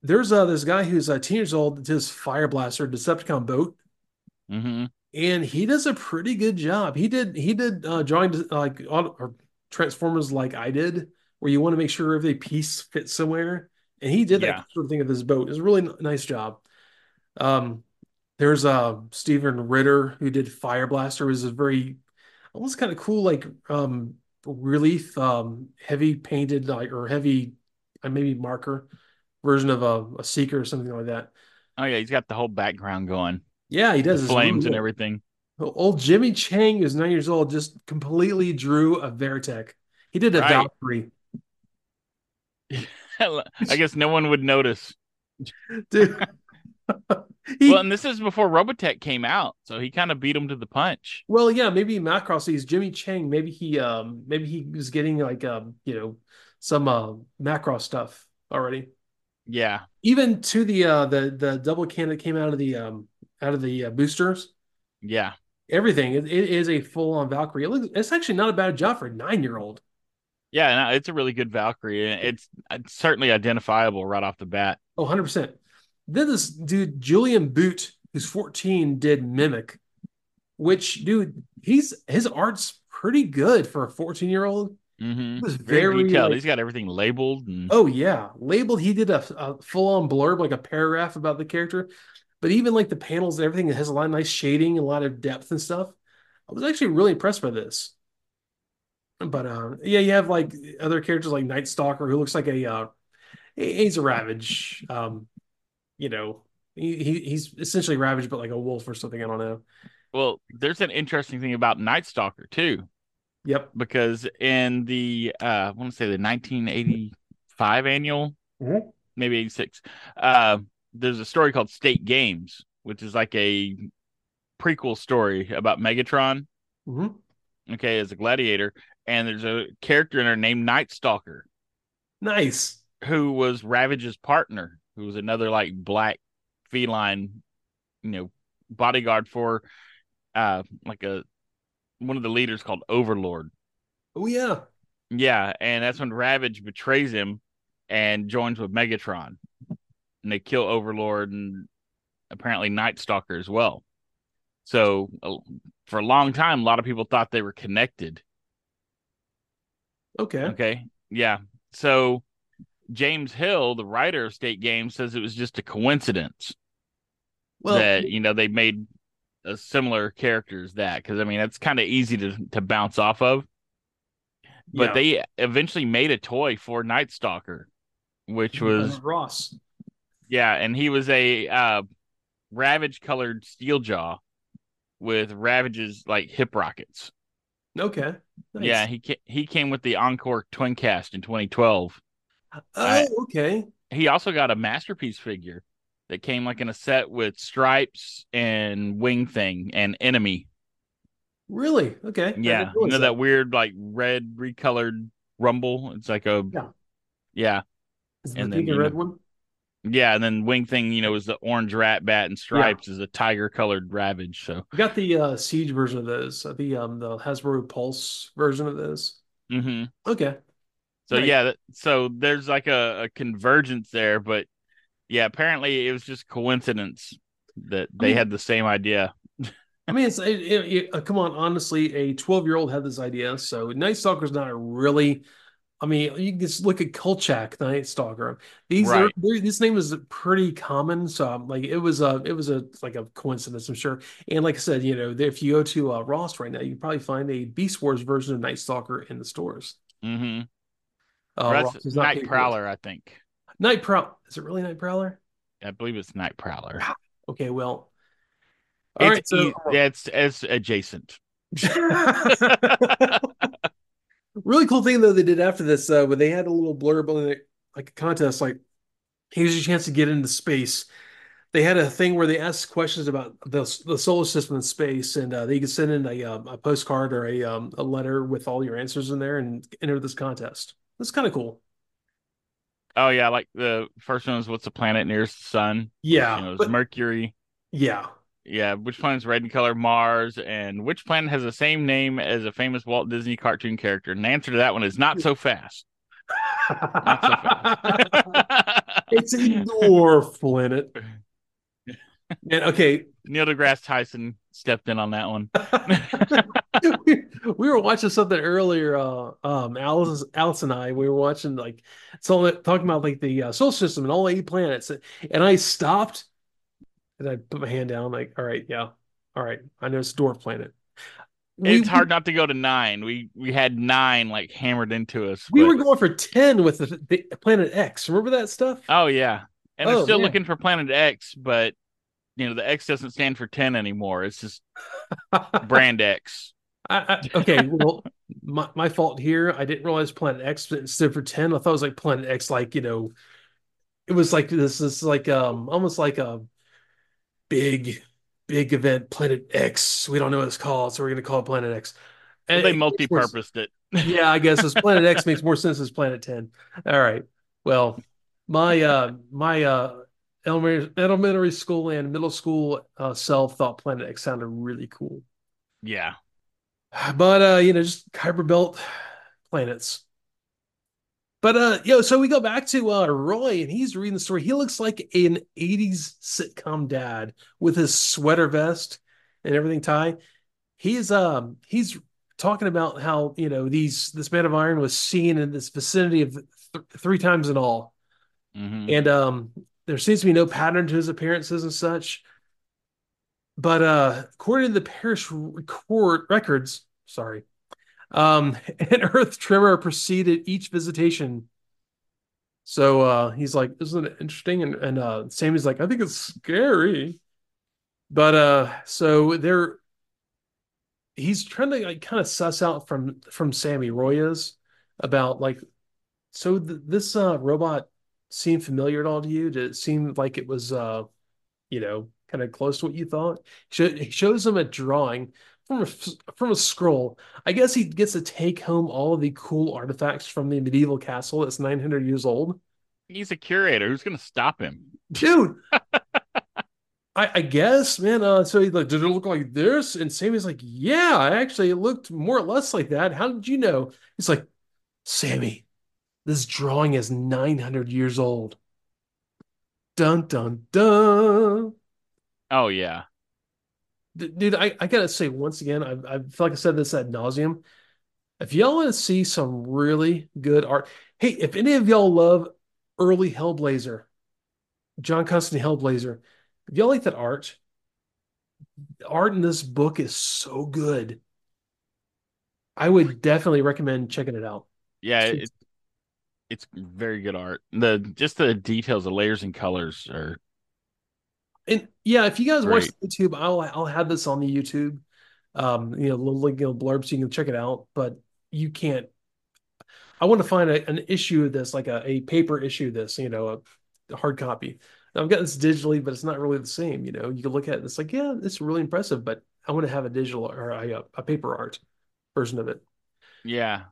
There's uh this guy who's uh, 10 years old does Fire Blaster Decepticon boat, hmm and he does a pretty good job. He did he did uh, drawing like auto, or Transformers like I did, where you want to make sure every piece fits somewhere, and he did Yeah. that sort of thing with his boat. It's a really n- nice job. Um, there's uh Stephen Ritter who did Fire Blaster, was a very almost kind of cool like um relief um heavy painted like or heavy uh, maybe marker version of a, a seeker or something like that. Oh yeah, he's got the whole background going, Yeah, he does. It's flames and everything. Old Jimmy Chang, who's nine years old, just completely drew a Veritech. He did a Right. Valkyrie. I guess no one would notice. Dude, He- well, and this is before Robotech came out, so he kind of beat him to the punch. well, yeah, maybe Macross sees Jimmy Chang. Maybe he um maybe he was getting like um, you know, some uh Macross stuff already. Yeah, Even to the uh the the double can that came out of the um out of the uh, boosters, yeah, everything. It, it is a full on Valkyrie. It looks, it's actually not a bad job for a nine year old. Yeah. No, it's a really good Valkyrie, it's, it's certainly identifiable right off the bat. Oh, 100%. Then this dude, Julian Boot, who's 14, did Mimic, which, dude, he's his art's pretty good for a 14 year old. hmm was Very, very, detailed. like- He's got everything labeled, and oh, yeah. Labeled, he did a, a full on blurb, like a paragraph about the character. But even like the panels and everything, it has a lot of nice shading, a lot of depth and stuff. I was actually really impressed by this. But uh, yeah, you have like other characters like Night Stalker, who looks like a uh, he's a Ravage. Um, you know, he, he he's essentially Ravage, but like a wolf or something. I don't know. well, there's an interesting thing about Night Stalker too, Yep. because in the uh, I want to say the 1985 annual, Mhm. maybe 86, uh, there's a story called State Games, which is like a prequel story about Megatron. hmm Okay, as a gladiator, and there's a character in there named Night Stalker. Nice. who was Ravage's partner, who was another like black feline, you know, bodyguard for uh like a one of the leaders called Overlord. Oh yeah. Yeah, and that's when Ravage betrays him and joins with Megatron. And they kill Overlord and apparently Night Stalker as well. So uh, for a long time, a lot of people thought they were connected. Okay. Okay. Yeah. So James Hill, the writer of State Games, says it was just a coincidence Well, that you know they made a similar characters that because I mean that's kind of easy to to bounce off of. But yeah. they eventually made a toy for Night Stalker, which was Ross. yeah, and he was a uh, Ravage colored steel jaw with Ravage's like hip rockets. Okay. Nice. Yeah, he he came with the Encore Twin Cast in 2012. Oh, okay. he also got a masterpiece figure that came like in a set with stripes and wing thing and enemy. Really? Okay. Yeah, you know that weird like red recolored rumble. It's like a Yeah. yeah, Is it the and then, red know- one? Yeah, and then wing thing. You know, is the orange rat bat and stripes is a tiger colored ravage. So We got the uh, Siege version of those. uh, The um the Hasbro Pulse version of those. hmm Okay. so Nice. yeah, that- so there's like a, a convergence there, but yeah, apparently it was just coincidence that they mean- had the same idea. I mean, it's it, it, it- uh, come on. Honestly, a twelve-year-old had this idea, so Night Stalker's not a really. I mean, you can just look at Kolchak, the Night Stalker. These are Right. they're- this name is pretty common, so um, like it was a it was a like a coincidence, I'm sure. And like I said, you know, if you go to uh, Ross right now, you probably find a Beast Wars version of Night Stalker in the stores. Mm-hmm. Uh, That's Ross is not Night Prowler, I think. Night Prowler. Is it really Night Prowler? I believe it's Night Prowler. Okay, well. all right, it's, so e- yeah, it's it's adjacent. really cool thing though they did after this uh when they had a little blurb on it like a contest like here's your chance to get into space they had a thing where they asked questions about the, the solar system and space and uh, they could send in a, um, a postcard or a, um, a letter with all your answers in there and enter this contest that's kind of cool Oh yeah, like the first one was what's the planet nearest the sun? yeah You know, it's but- Mercury. yeah Yeah, which planet's red in color? Mars. And which planet has the same name as a famous Walt Disney cartoon character? And the answer to that one is not so fast. Not so fast. it's a dwarf planet and okay Neil deGrasse Tyson stepped in on that one. we, we were watching something earlier. Uh, um, Alice, Alice and I, we were watching like so talking about like the uh, solar system and all eight planets, and I stopped and I put my hand down, like, all right, yeah, all right, I know it's dwarf planet. We- it's hard not to go to nine. We we had nine like hammered into us. We but- were going for ten with the, the Planet X. Remember that stuff? Oh yeah, and they're Oh, still yeah. looking for Planet X, but you know the X doesn't stand for ten anymore. It's just Brand X. I, I, okay, well, my, my fault here. I didn't realize Planet X stood for ten. I thought it was like Planet X, like you know, it was like this is like um almost like a big, big event, Planet X. We don't know what it's called, so we're going to call it Planet X. And well, they multi-purposed it. yeah, I guess as Planet X makes more sense as Planet Ten. All right. Well, my uh my uh elementary elementary school and middle school uh, self thought Planet X sounded really cool. Yeah. But uh, you know, just Kuiper Belt planets. But uh, yo, so we go back to uh Roy and he's reading the story. He looks like an 80s sitcom dad with his sweater vest and everything tie. He's um he's talking about how, you know, these this man of iron was seen in this vicinity of th- three times in all. Mm-hmm. And um there seems to be no pattern to his appearances and such. But uh according to the parish record records, sorry, um, an earth tremor preceded each visitation. So uh, he's like, "Isn't it interesting?" And, and uh, Sammy's like, "I think it's scary." But uh, so they're he's trying to like kind of suss out from from Sammy Roy is about like, so th- this uh, robot seemed familiar at all to you? Did it seem like it was uh, you know, kind of close to what you thought? He shows him a drawing from a, from a scroll. I guess he gets to take home all of the cool artifacts from the medieval castle that's 900 years old. He's a curator. Who's going to stop him? Dude. I, I, guess, man. Uh, so he's like, did it look like this? And Sammy's like, yeah, actually, it looked more or less like that. How did you know? He's like, Sammy, this drawing is 900 years old. Dun, dun, dun. Oh, yeah dude, I, I gotta say once again, I, I feel like I said this ad nauseum. If y'all want to see some really good art, hey, if any of y'all love early Hellblazer, John Constantine Hellblazer, if y'all like that art, the art in this book is so good. I would definitely recommend checking it out. Yeah, it's it's very good art. The just the details, the layers and colors are and yeah, if you guys Great. watch YouTube, I'll I'll have this on the YouTube. Um, you know, little link, you know, blurb so you can check it out. But you can't. I want to find a, an issue of this, like a, a paper issue. Of this, you know, a, a hard copy. I've got this digitally, but it's not really the same. You know, you can look at it. It's like, yeah, it's really impressive, but I want to have a digital or a, a paper art version of it. Yeah.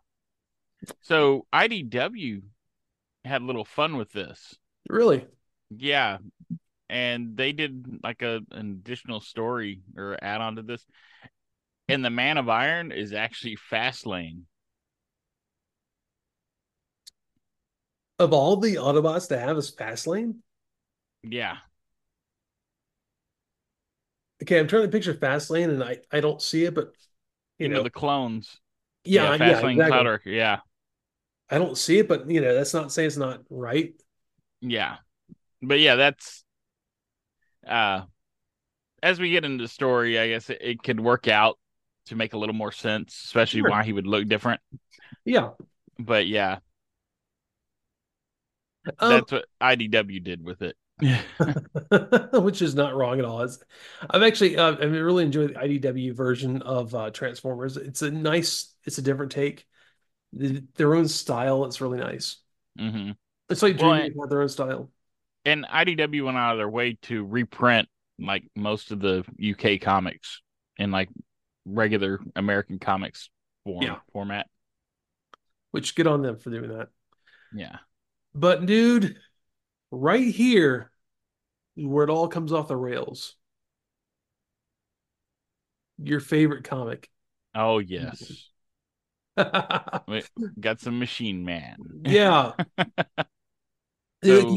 So IDW had a little fun with this. Really? Yeah, and they did like a an additional story or add on to this. And the Man of Iron is actually Fastlane. Of all the Autobots to have is Fastlane? Yeah. Okay, I'm trying to picture Fastlane and I, I don't see it, but you, you know, know, the clones. Yeah, yeah, Fastlane yeah, exactly. yeah. I don't see it, but you know, that's not saying it's not right. Yeah. But yeah, that's uh as we get into the story, I guess it, it could work out to make a little more sense, especially sure. why he would look different. Yeah. But yeah. Um, That's what IDW did with it. Which is not wrong at all. It's, I've actually uh, I really enjoyed the IDW version of uh, Transformers. It's a nice, it's a different take. The, their own style. It's really nice. Mm-hmm. It's like well, Dreaming their own style and IDW went out of their way to reprint like most of the UK comics in like regular American comics form yeah. format. Which good on them for doing that. Yeah. But dude, right here where it all comes off the rails. Your favorite comic. Oh yes. got some machine man. Yeah. so,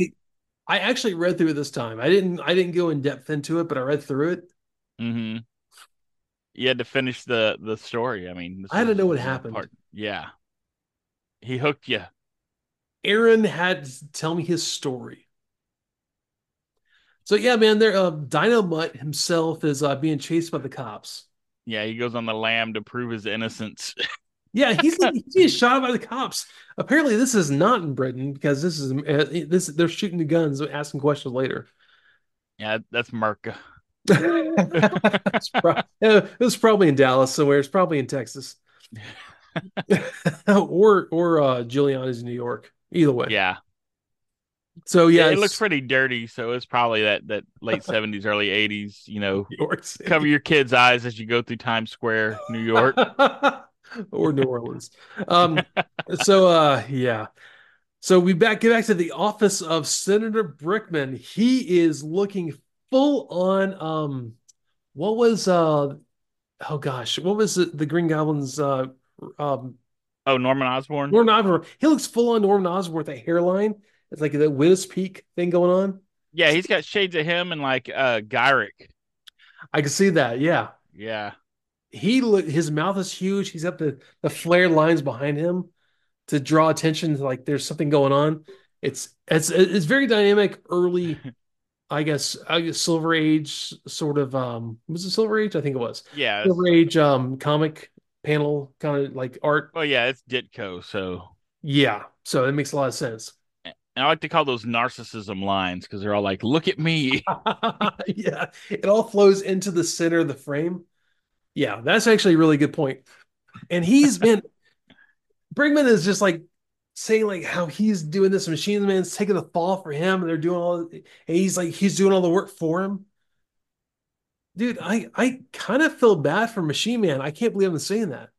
I actually read through it this time. I didn't I didn't go in depth into it, but I read through it. Mm-hmm. You had to finish the the story. I mean, I had to know what happened. Part. Yeah, he hooked you. Aaron had to tell me his story. So yeah, man, there uh, Dynomutt himself is uh, being chased by the cops. Yeah, he goes on the lam to prove his innocence. Yeah, he's he's shot by the cops. Apparently, this is not in Britain because this is uh, this they're shooting the guns, asking questions later. Yeah, that's Marca. pro- it was probably in Dallas somewhere. It's probably in Texas, or or uh, Giuliani's in New York. Either way, yeah. So It, yeah, it looks pretty dirty, so it's probably that that late seventies, early eighties. You know, cover your kids' eyes as you go through Times Square, New York. Or New Orleans. Um, so uh, yeah. So we back get back to the office of Senator Brickman. He is looking full on. Um, what was uh? Oh gosh, what was the, the Green Goblin's uh um Oh, Norman Osborn. Norman Osborn? He looks full on Norman Osborn with that hairline. It's like the Widow's Peak thing going on. Yeah, he's got shades of him and like uh Gyrich. I can see that. Yeah, Yeah. He look his mouth is huge. He's got the the flared lines behind him to draw attention to like there's something going on. It's it's it's very dynamic early, I guess I guess Silver Age sort of um was it Silver Age? I think it was Yeah. Silver Age um comic panel kind of like art. Oh yeah, it's Ditko. So, Yeah, so it makes a lot of sense. and I like to call those narcissism lines because they're all like, "Look at me." yeah, it all flows into the center of the frame. Yeah, that's actually a really good point. And he's been Brickman is just like saying like how he's doing this machine man's taking the fall for him and they're doing all and he's like he's doing all the work for him. Dude, I I kind of feel bad for Machine Man. I can't believe I'm saying that.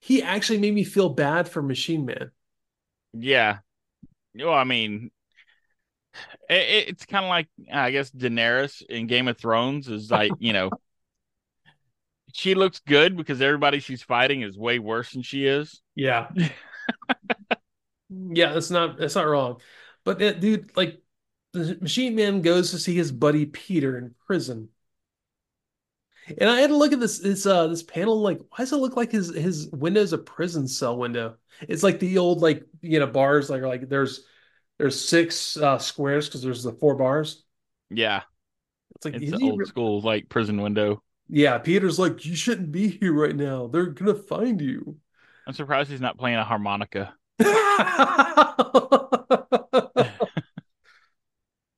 He actually made me feel bad for Machine Man. Yeah. Well, I mean, it, it's kind of like I guess Daenerys in Game of Thrones is like you know, she looks good because everybody she's fighting is way worse than she is. Yeah. yeah, that's not that's not wrong. But that dude, like the machine man goes to see his buddy Peter in prison. And I had to look at this this uh this panel like why does it look like his his window's a prison cell window? It's like the old like you know bars like like there's there's six uh squares because there's the four bars. Yeah, It's like it's old re- school like prison window. Yeah, Peter's like you shouldn't be here right now. They're gonna find you. I'm surprised he's not playing a harmonica.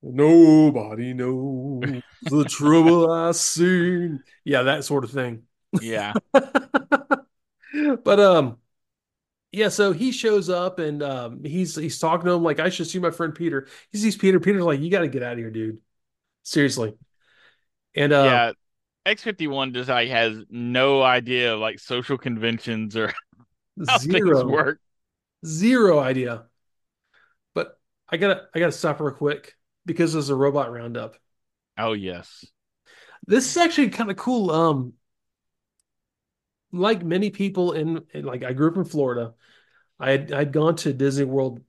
Nobody knows the trouble I seen. Yeah, that sort of thing. Yeah, But um, yeah. So he shows up and um, he's he's talking to him like I should see my friend Peter. He sees Peter. Peter's like, you got to get out of here, dude. Seriously. And uh, yeah. X51 just like has no idea of like social conventions or how things work. zero idea. But I gotta I gotta stop real quick because there's a robot roundup. Oh yes, This is actually kind of cool. Um, like many people in, in- like I grew up in Florida. I had I'd gone to Disney World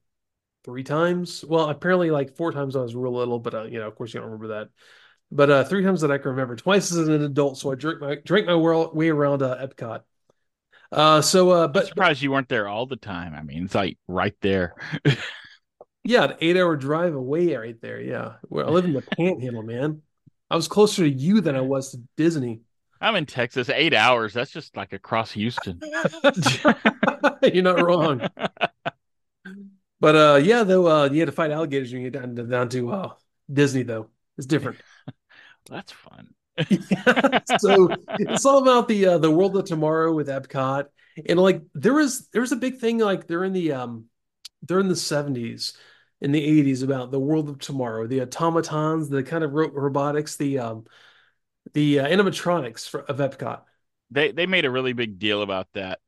three times. Well, apparently like four times when I was real little, but uh, you know, of course, you don't remember that. But uh, three times that I can remember, twice as an adult. So I drank my drank my world, way around uh, Epcot. Uh, so uh, I'm but surprised you weren't there all the time. I mean, it's like right there. yeah, an eight hour drive away right there. Yeah, where I live in the Panhandle, man. I was closer to you than I was to Disney. I'm in Texas, eight hours. That's just like across Houston. You're not wrong. But uh yeah, though uh you had to fight alligators when you get down to down to uh Disney though. It's different. That's fun. so it's all about the uh the world of tomorrow with Epcot. And like there was there was a big thing like during the um during the 70s in the 80s about the world of tomorrow, the automatons, the kind of ro robotics, the um the uh, animatronics for, of Epcot. They they made a really big deal about that.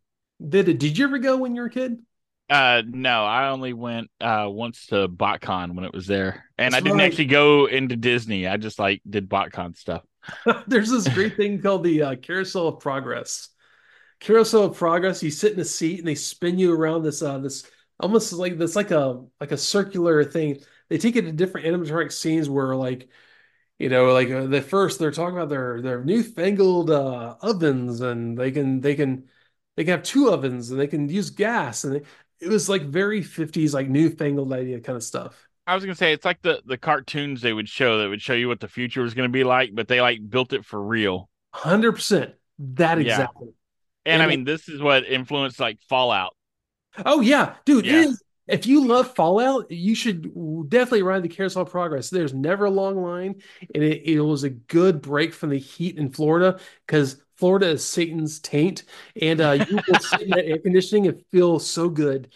Did it, did you ever go when you were a kid? Uh no, I only went uh once to BotCon when it was there. And That's I didn't right. actually go into Disney. I just like did BotCon stuff. There's this great thing called the uh, Carousel of Progress. Carousel of Progress. You sit in a seat and they spin you around this uh this almost like this like a like a circular thing. They take it to different animatronic scenes where like you know like uh, the first they're talking about their their newfangled uh, ovens and they can they can they can have two ovens and they can use gas and it, it was like very 50s like newfangled idea kind of stuff. I was gonna say it's like the the cartoons they would show that would show you what the future was gonna be like, but they like built it for real. 100% that Yeah. exactly. And And I it- mean, this is what influenced like Fallout. Oh yeah, dude. Yeah. is- if you love Fallout, you should definitely ride the Carousel Progress. There's never a long line, and it, it was a good break from the heat in Florida because Florida is Satan's taint, and uh, you will sit in that air conditioning and feel so good.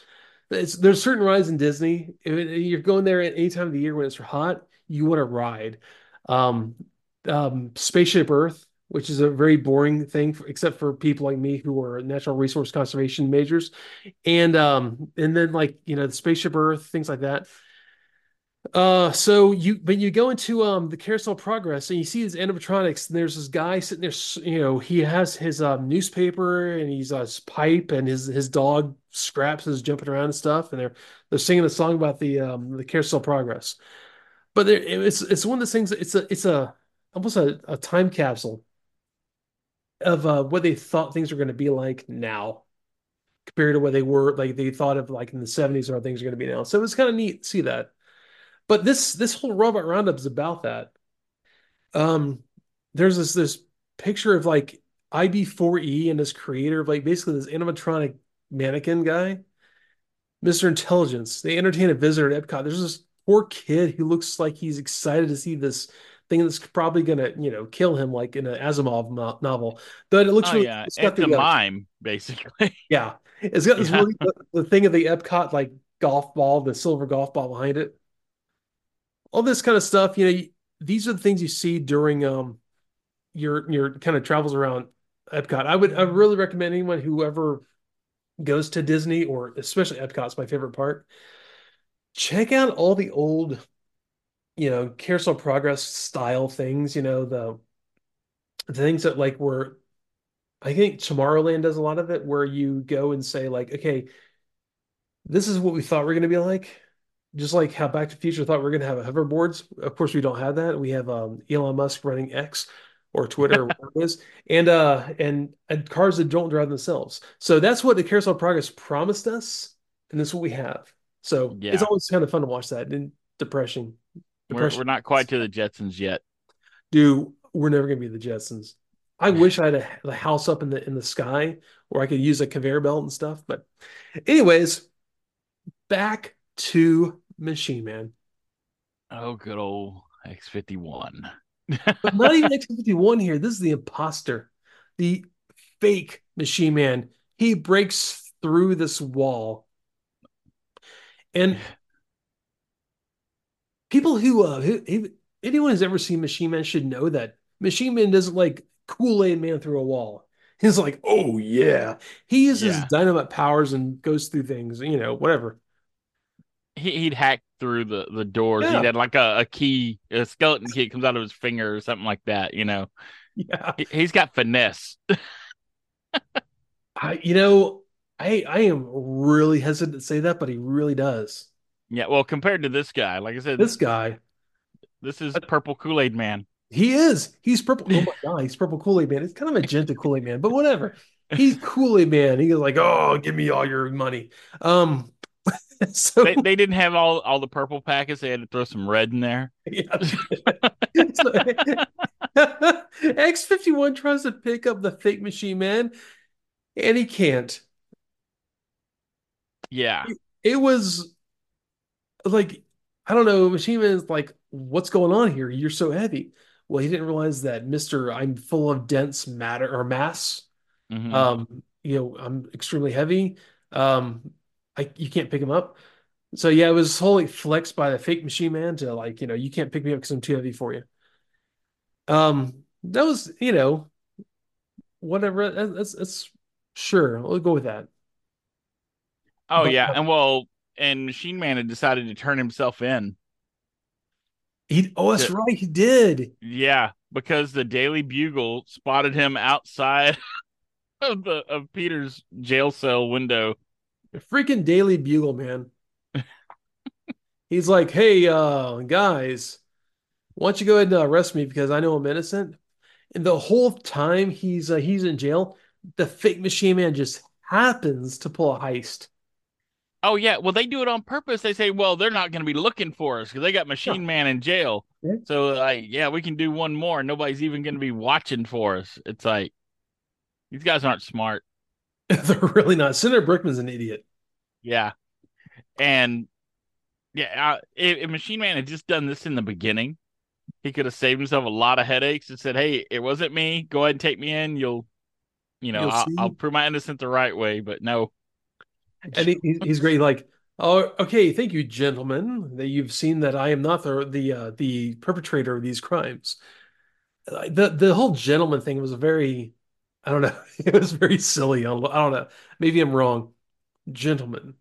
It's, there's certain rides in Disney. If you're going there at any time of the year when it's hot, you want to ride. Um, um, Spaceship Earth, which is a very boring thing, for, except for people like me who are natural resource conservation majors, and um, and then like you know the Spaceship Earth, things like that. Uh, so you, but you go into um the Carousel Progress and you see these animatronics, and there's this guy sitting there. You know, he has his um newspaper and he's uh, his pipe, and his his dog Scraps is jumping around and stuff, and they're they're singing a song about the um the Carousel Progress. But there, it's it's one of those things. It's a it's a almost a, a time capsule of uh, what they thought things were going to be like now compared to what they were like they thought of like in the 70s or how things are going to be now. So it was kind of neat to see that. But this this whole robot roundup is about that. Um, there's this this picture of like IB4E and this creator of like basically this animatronic mannequin guy, Mr. Intelligence. They entertain a visitor at Epcot. There's this poor kid who looks like he's excited to see this thing that's probably gonna you know kill him like in an Asimov novel. But it looks oh, really yeah. it's got the uh, mime basically. Yeah, it's got this yeah. really the, the thing of the Epcot like golf ball, the silver golf ball behind it all this kind of stuff. You know, these are the things you see during um your your kind of travels around Epcot. I would I really recommend anyone whoever goes to Disney or especially Epcot's my favorite part. Check out all the old, you know, Carousel Progress style things. You know the the things that like were. I think Tomorrowland does a lot of it, where you go and say like, okay, this is what we thought we we're going to be like just like how Back to the Future thought we are going to have hoverboards. Of course, we don't have that. We have um, Elon Musk running X or Twitter or whatever it is, and uh, and, and cars that don't drive themselves. So that's what the Carousel of Progress promised us, and that's what we have. So yeah. it's always kind of fun to watch that. And depression, depression. We're, we're not quite to the Jetsons yet. Dude, we're never going to be the Jetsons. I wish I had a, a house up in the in the sky where I could use a conveyor belt and stuff. But, anyways, back to Machine Man. Oh, good old X51. but not even X51 here. This is the imposter, the fake Machine Man. He breaks through this wall. And people who, uh, who, who anyone who's ever seen Machine Man should know that Machine Man doesn't like Kool Aid Man through a wall. He's like, oh yeah, he uses yeah. dynamite powers and goes through things, you know, whatever he, would hack through the the doors. Yeah. He'd had like a, a key, a skeleton key comes out of his finger or something like that. You know, yeah, he, has got finesse. I, you know, I I am really hesitant to say that, but he really does. Yeah, well, compared to this guy, like I said, this guy, this is purple Kool Aid man. He is. He's purple. Oh my god, he's purple Kool Aid man. It's kind of magenta Kool Aid man, but whatever. He's Kool Aid man. He's like, oh, give me all your money. Um, so they, they didn't have all all the purple packets. They had to throw some red in there. Yeah. X fifty one tries to pick up the fake machine man, and he can't. Yeah, it, it was like I don't know. Machine Man is like, what's going on here? You're so heavy. Well, he didn't realize that Mister I'm full of dense matter or mass. Mm-hmm. Um, you know, I'm extremely heavy. Um, I you can't pick him up. So yeah, it was wholly flexed by the fake machine man to like, you know, you can't pick me up because I'm too heavy for you. Um, that was, you know, whatever. That's that's sure. We'll go with that. Oh but, yeah, and well, and Machine Man had decided to turn himself in. He oh, that's to, right, he did. Yeah, because the Daily Bugle spotted him outside of the of Peter's jail cell window the freaking Daily Bugle, man. He's like, hey, uh, guys, why don't you go ahead and arrest me because I know I'm innocent? And the whole time he's uh, he's in jail, the fake machine man just happens to pull a heist. Oh yeah, well they do it on purpose. They say, well, they're not going to be looking for us because they got Machine Man in jail. Yeah. So like, yeah, we can do one more. Nobody's even going to be watching for us. It's like these guys aren't smart. They're really not. Senator Brickman's an idiot. Yeah, and yeah, uh, if, Machine Man had just done this in the beginning, he could have saved himself a lot of headaches and said, "Hey, it wasn't me. Go ahead and take me in. You'll, you know, I'll, I'll, prove my innocence the right way." But no. And he, he's great. Like, Oh, okay. Thank you, gentlemen, that you've seen that I am not the the uh, the perpetrator of these crimes. The the whole gentleman thing was a very, I don't know, it was very silly. I don't know. Maybe I'm wrong. Gentlemen.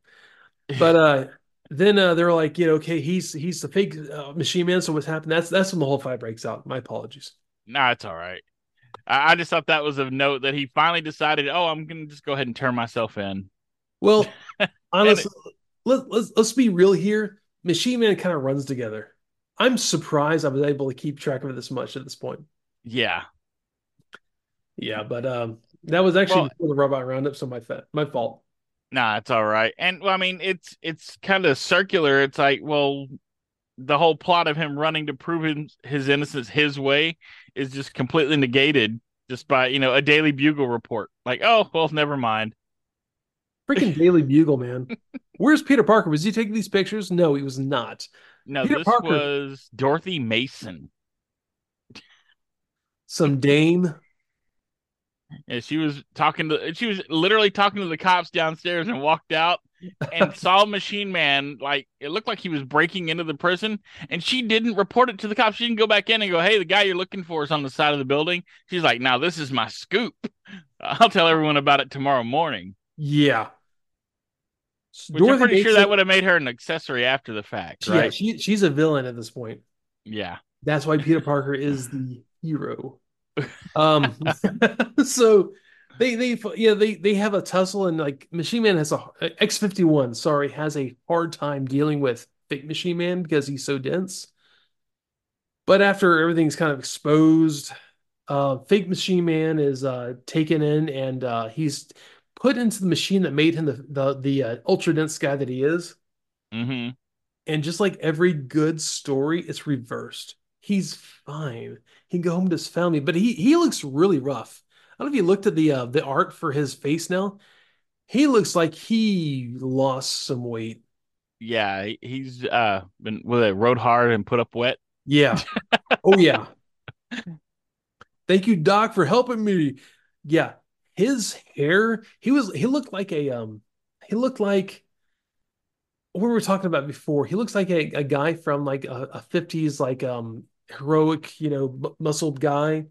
But uh then uh they're like, you know, okay, he's he's the fake uh, machine man, so what's happened? That's that's when the whole fight breaks out. My apologies. Nah, it's all right. I, I just thought that was a note that he finally decided, oh, I'm gonna just go ahead and turn myself in. Well, honestly, let, let's let's be real here. Machine Man kind of runs together. I'm surprised I was able to keep track of it this much at this point. yeah. Yeah, but um, that was actually Well, the robot roundup, so my fa my fault. nah, it's all right. And well, I mean, it's it's kind of circular. It's like, well, the whole plot of him running to prove his, his innocence his way is just completely negated just by you know a Daily Bugle report. Like, oh well, never mind. Freaking Daily Bugle, man. Where's Peter Parker? Was he taking these pictures? No, he was not. No, Peter this Parker, was Dorothy Mason. some dame. And she was talking to she was literally talking to the cops downstairs and walked out and saw Machine Man like it looked like he was breaking into the prison and she didn't report it to the cops. She didn't go back in and go, "Hey, the guy you're looking for is on the side of the building." She's like, "Now this is my scoop. I'll tell everyone about it tomorrow morning." Yeah. Which I'm Dorothy pretty sure that would have made her an accessory after the fact, Yeah, right? she she's a villain at this point. Yeah. That's why Peter Parker is the hero. Um, so they they yeah they they have a tussle and like Machine Man has a X fifty one sorry has a hard time dealing with fake Machine Man because he's so dense. But after everything's kind of exposed, uh, fake Machine Man is uh, taken in and uh, he's put into the machine that made him the the, the uh, ultra dense guy that he is. Mm-hmm. And just like every good story, it's reversed. He's fine. He can go home to his family, but he he looks really rough. I don't know if you looked at the uh, the art for his face now. He looks like he lost some weight. Yeah, he- he's uh been with it rode hard and put up wet. Yeah. Oh yeah. Thank you, Doc, for helping me. Yeah. His hair, he was he looked like a um he looked like what we were talking about before. He looks like a, a guy from like a, a 50s like um heroic, you know, muscled guy.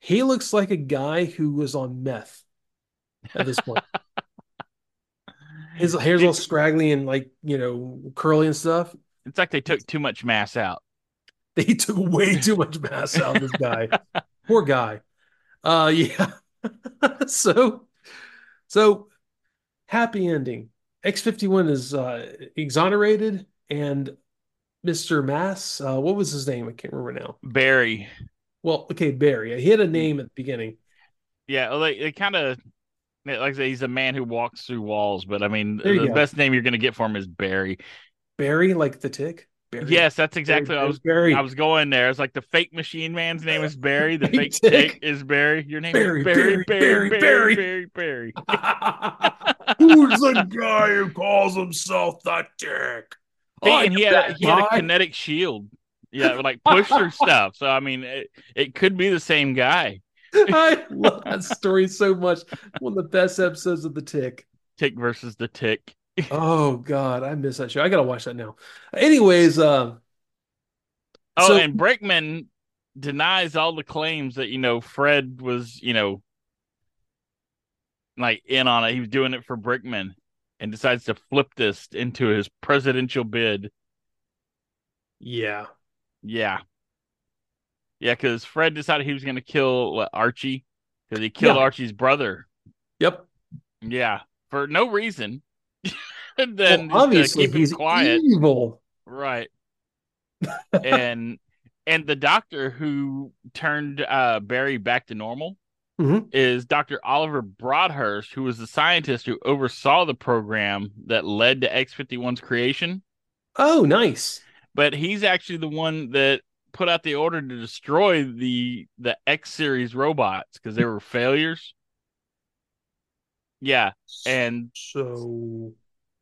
He looks like a guy who was on meth at this point. His hair's all scraggly and like, you know, curly and stuff. It's like they took too much mass out. They took way too much mass out of this guy. Poor guy. Uh yeah. so so happy ending. X51 is uh exonerated and Mr. Mass, uh what was his name? I can't remember now. Barry. Well, okay, Barry. He had a name at the beginning. Yeah, well, they, they kind of like I say, he's a man who walks through walls. But I mean, There the go. best name you're going to get for him is Barry. Barry, like the tick. Barry. Yes, that's exactly. what I was. Barry. I was going there. It's like the fake machine man's name is Barry. The Fake fake tick. tick is Barry. Your name Barry, is Barry. Barry, Barry. Barry, Barry. Barry. Barry. Who's the guy who calls himself the tick? Hey, I and he had a, he had a kinetic shield. Yeah, like push through stuff. So I mean, it, it could be the same guy. I love that story so much. One of the best episodes of The Tick. Tick versus the tick. Oh God, I miss that show. I gotta watch that now. Anyways, uh, Oh, So- and Brickman denies all the claims that you know Fred was you know like in on it. He was doing it for Brickman, and decides to flip this into his presidential bid. yeah, Yeah, yeah, because Fred decided he was going to kill what, Archie because he killed Yeah. Archie's brother. yep. Yeah, for no reason. and then well, obviously, he's quiet. evil. Right. and and the doctor who turned uh Barry back to normal Mhm. is Dr. Oliver Broadhurst, who was the scientist who oversaw the program that led to X51's creation. Oh, nice. But he's actually the one that put out the order to destroy the the X series robots because they were failures. Yeah, and So,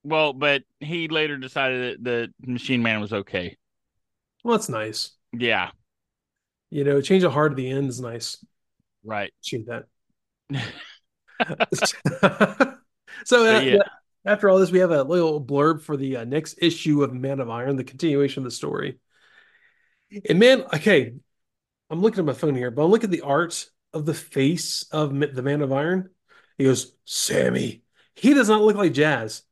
well, but he later decided that the Machine Man was okay. well, that's nice. Yeah, You know, change of heart at the end is nice. Right. Appreciate that. so, uh, yeah. After all this, we have a little blurb for the uh, next issue of Man of Iron, the continuation of the story. And man, okay, I'm looking at my phone here, but I'm looking at the art of the face of the Man of Iron. He goes, Sammy. He does not look like Jazz.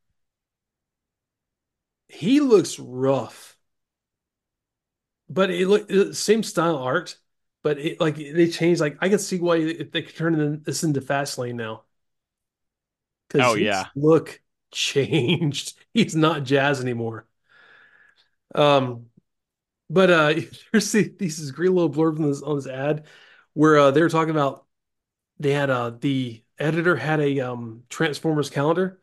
He looks rough, but it look same style art, but it like they changed. Like I can see why if they could turn this into Fastlane now. Oh yeah, look changed. He's not Jazz anymore. Um, but uh, the, these great little blurb on this on this ad where uh, they were talking about they had uh the editor had a um Transformers calendar.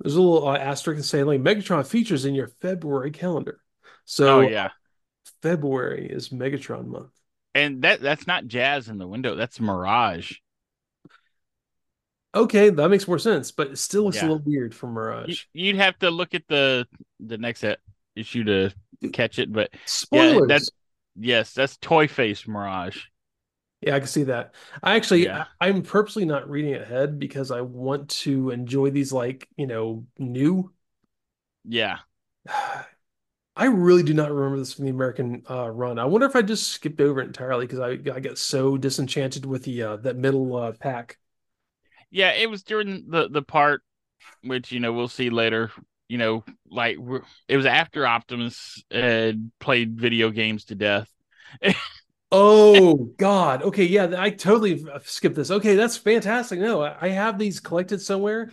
There's a little uh, asterisk saying like Megatron features in your February calendar. So oh yeah, February is Megatron month. And that that's not Jazz in the window. That's Mirage. Okay, that makes more sense, but it still looks yeah. a little weird for Mirage. You'd have to look at the the next issue to catch it, but Spoilers. yeah, that's yes, that's Toy Face Mirage. Yeah, I can see that. I actually, yeah. I, am purposely not reading ahead because I want to enjoy these, like you know, new. Yeah. I really do not remember this from the American uh, run. I wonder if I just skipped over it entirely because I I got so disenchanted with the uh, that middle uh, pack. Yeah, it was during the the part which you know we'll see later. You know, like it was after Optimus had played video games to death. oh God. Okay, yeah, I totally skipped this. Okay, that's fantastic. No, I have these collected somewhere.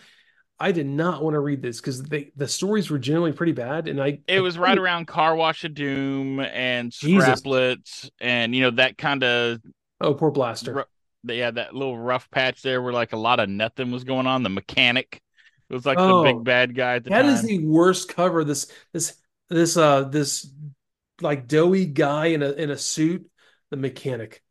I did not want to read this because the the stories were generally pretty bad, and I it was right around Car Wash of Doom and Scraplets and you know that kind of oh poor Blaster yeah, that little rough patch there where like a lot of nothing was going on. The mechanic was like oh, the big bad guy that time. That is the worst cover. This this this uh this like doughy guy in a in a suit, the mechanic.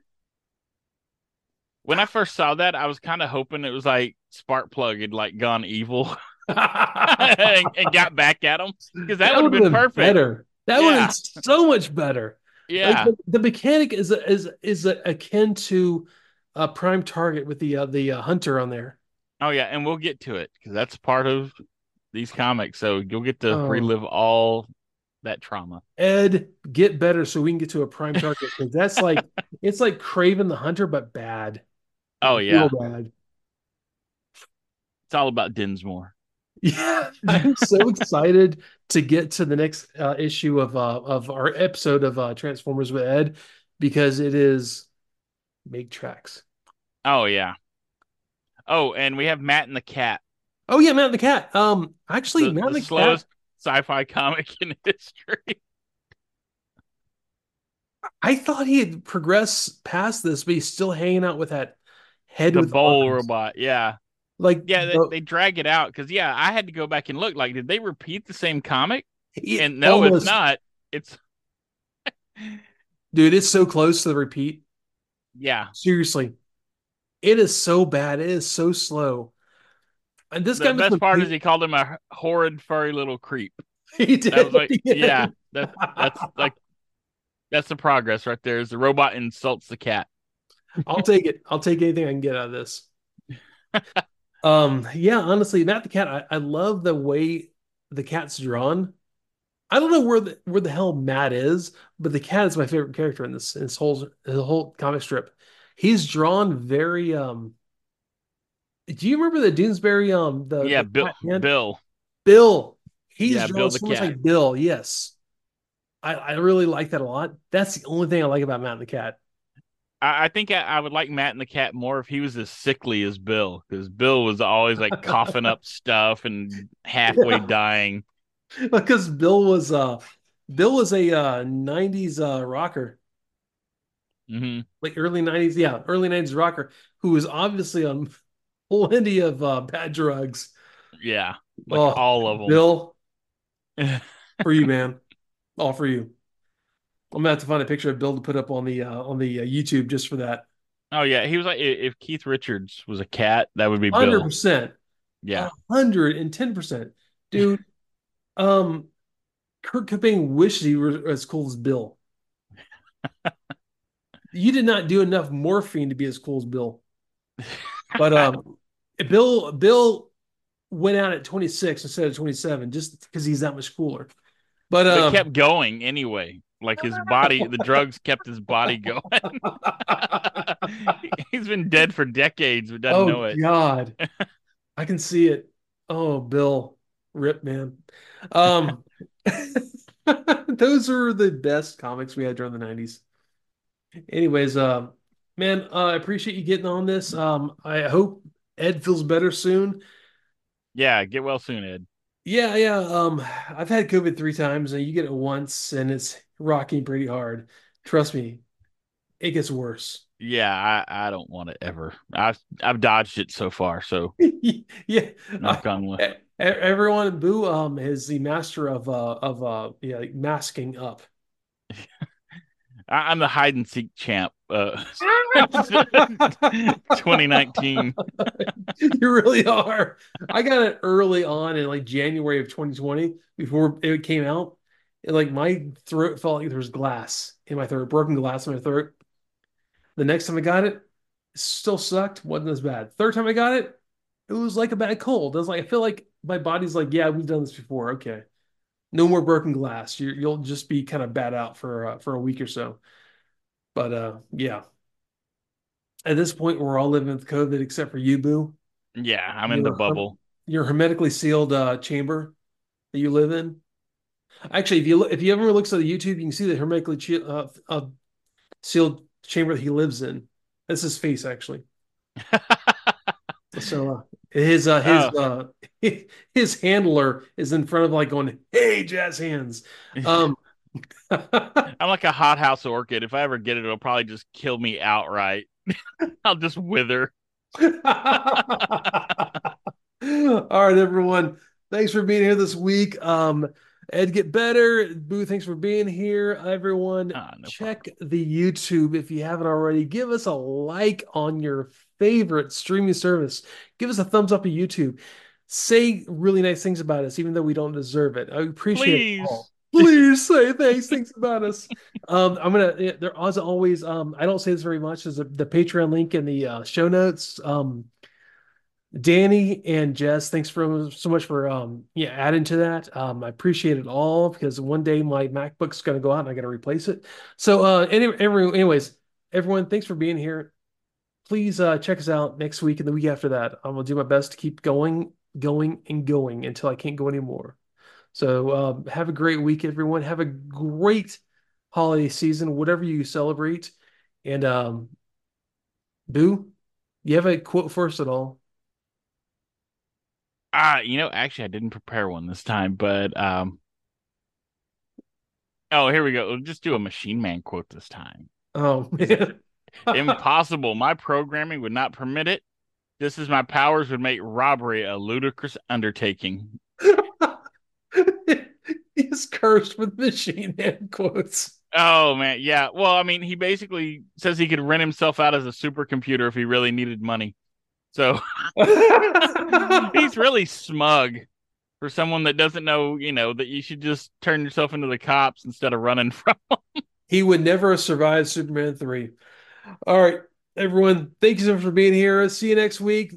When I first saw that, I was kind of hoping it was like Sparkplug had like gone evil and, and, got back at him because that, that would have been, perfect. Better. That yeah. would have been so much better. Yeah, like the, the, mechanic is is is akin to a prime target with the uh, the uh, hunter on there. Oh yeah, and we'll get to it because that's part of these comics. So you'll get to oh. relive all that trauma. Ed, get better so we can get to a prime target because that's like it's like Kraven the Hunter but bad. Oh yeah, bad. It's all about Dinsmore. Yeah, I'm so excited to get to the next uh, issue of uh, of our episode of uh, Transformers with Ed because it is make tracks. Oh yeah. Oh, and we have Matt and the Cat. Oh yeah, Matt and the Cat. Um, actually, the, Matt the, the slowest Cat... sci-fi comic in history. I thought he had progressed past this, but he's still hanging out with that head the with bowl arms. robot. Yeah, like yeah, the... they, they, drag it out because yeah, I had to go back and look. Like, did they repeat the same comic? It, and no, almost... it's not. It's dude, it's so close to the repeat. Yeah, seriously. It is so bad. It is so slow. And this the best part is he called him a horrid furry little creep. He did. was like, yeah, that, that's like that's the progress right there. Is the robot insults the cat. I'll take it. I'll take anything I can get out of this. um, yeah, honestly, Matt the cat. I, I love the way the cat's drawn. I don't know where the where the hell Matt is, but the cat is my favorite character in this in this whole the whole comic strip he's drawn very um do you remember the Doonesbury um the yeah the Bill Bill Bill he's yeah, drawn Bill so much like Bill yes I I really like that a lot that's the only thing I like about Matt and the Cat I, I think I, I, would like Matt and the Cat more if he was as sickly as Bill because Bill was always like coughing up stuff and halfway yeah. dying. Because Bill was uh Bill was a uh 90s uh rocker. Mm-hmm. like early 90s yeah early 90s rocker who was obviously on plenty of uh, bad drugs. Yeah like oh, all of them bill for you man. All for you i'm gonna have to find a picture of bill to put up on the uh, on the uh, youtube just for that. Oh yeah. He was like if keith richards was a cat that would be 100% yeah. 110% dude um kurt cobain wishes he were as cool as bill. You did not do enough morphine to be as cool as Bill. But um, Bill, Bill, went out at 26 instead of 27 just because he's that much cooler. But, But um, kept going anyway. Like his body, the drugs kept his body going. He's been dead for decades, but doesn't oh know it. God, I can see it. Oh, Bill, rip man. Um, those are the best comics we had during the 90s. Anyways, um, man, uh, I appreciate you getting on this. Um, I hope Ed feels better soon. Yeah, get well soon, Ed. Yeah, yeah. Um, I've had COVID three times, and you get it once, and it's rocking pretty hard. Trust me, it gets worse. Yeah, I, I don't want it ever. I've I've dodged it so far, so yeah, knock on wood. Everyone in Boo um is the master of uh of uh yeah like masking up. I, I'm the hide and seek champ. Uh, 2019. You really are. I got it early on in like January of 2020 before it came out. And like my throat felt like there was glass in my throat, broken glass in my throat. The next time I got it, it still sucked, wasn't as bad. Third time I got it, it was like a bad cold. I was like, I feel like my body's like, yeah, we've done this before. Okay, no more broken glass. You, you'll just be kind of bad out for uh, for a week or so. But uh, yeah, at this point, we're all living with COVID except for you, Boo. Yeah, I'm in the bubble. Your hermetically sealed uh, chamber that you live in. Actually, if you look, if you ever looks at the YouTube, you can see the hermetically che- uh, uh, sealed chamber that he lives in. That's his face, actually. So uh, his uh, his uh, his handler is in front of like going, "Hey, jazz hands." Um, I'm like a hothouse orchid. If I ever get it, it'll probably just kill me outright. I'll just wither. All right, everyone. Thanks for being here this week. Um, Ed, get better. Boo, thanks for being here. Everyone, Ah, no check the YouTube if you haven't already. Give us a like on your favorite streaming service. Give us a thumbs up on YouTube. Say really nice things about us, even though we don't deserve it. I appreciate Please. Please say nice things about us. Um, I'm gonna. There as always. Um, I don't say this very much. Is the Patreon link in the uh, show notes. Um, Danny and Jess, thanks for so much for um yeah adding to that. Um, I appreciate it all because one day my MacBook's gonna go out and I gotta replace it. So uh any, every, anyways, everyone, thanks for being here. Please uh check us out next week and the week after that. I'm gonna do my best to keep going, going, and going until I can't go anymore. So um have a great week, everyone. Have a great holiday season, whatever you celebrate. And um Boo, you have a quote for us at all? Ah, you know, actually, I didn't prepare one this time, but um, oh, here we go. We'll just do a Machine Man quote this time. Oh man. Impossible. My programming would not permit it. This is my powers would make robbery a ludicrous undertaking. He's cursed with machine man quotes. Oh man, yeah. Well, I mean, he basically says he could rent himself out as a supercomputer if he really needed money. So he's really smug for someone that doesn't know, you know, that you should just turn yourself into the cops instead of running from. Him. He would never have survived Superman 3. All right, everyone. Thank you so much for being here. See you next week.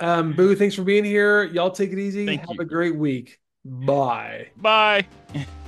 Um, Boo, thanks for being here. Y'all take it easy. Thank Have you. a great week. Bye. Bye.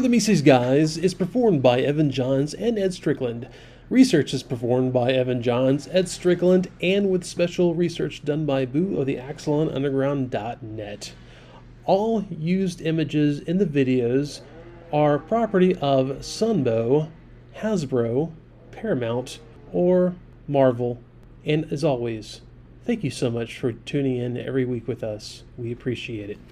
More Than Meets These Guys is performed by Evan Johns and Ed Strickland. Research is performed by Evan Johns, Ed Strickland, and with special research done by Boo of the AxelonUnderground.net. All used images in the videos are property of Sunbow, Hasbro, Paramount, or Marvel, and as always, Thank you so much for tuning in every week with us. We appreciate it.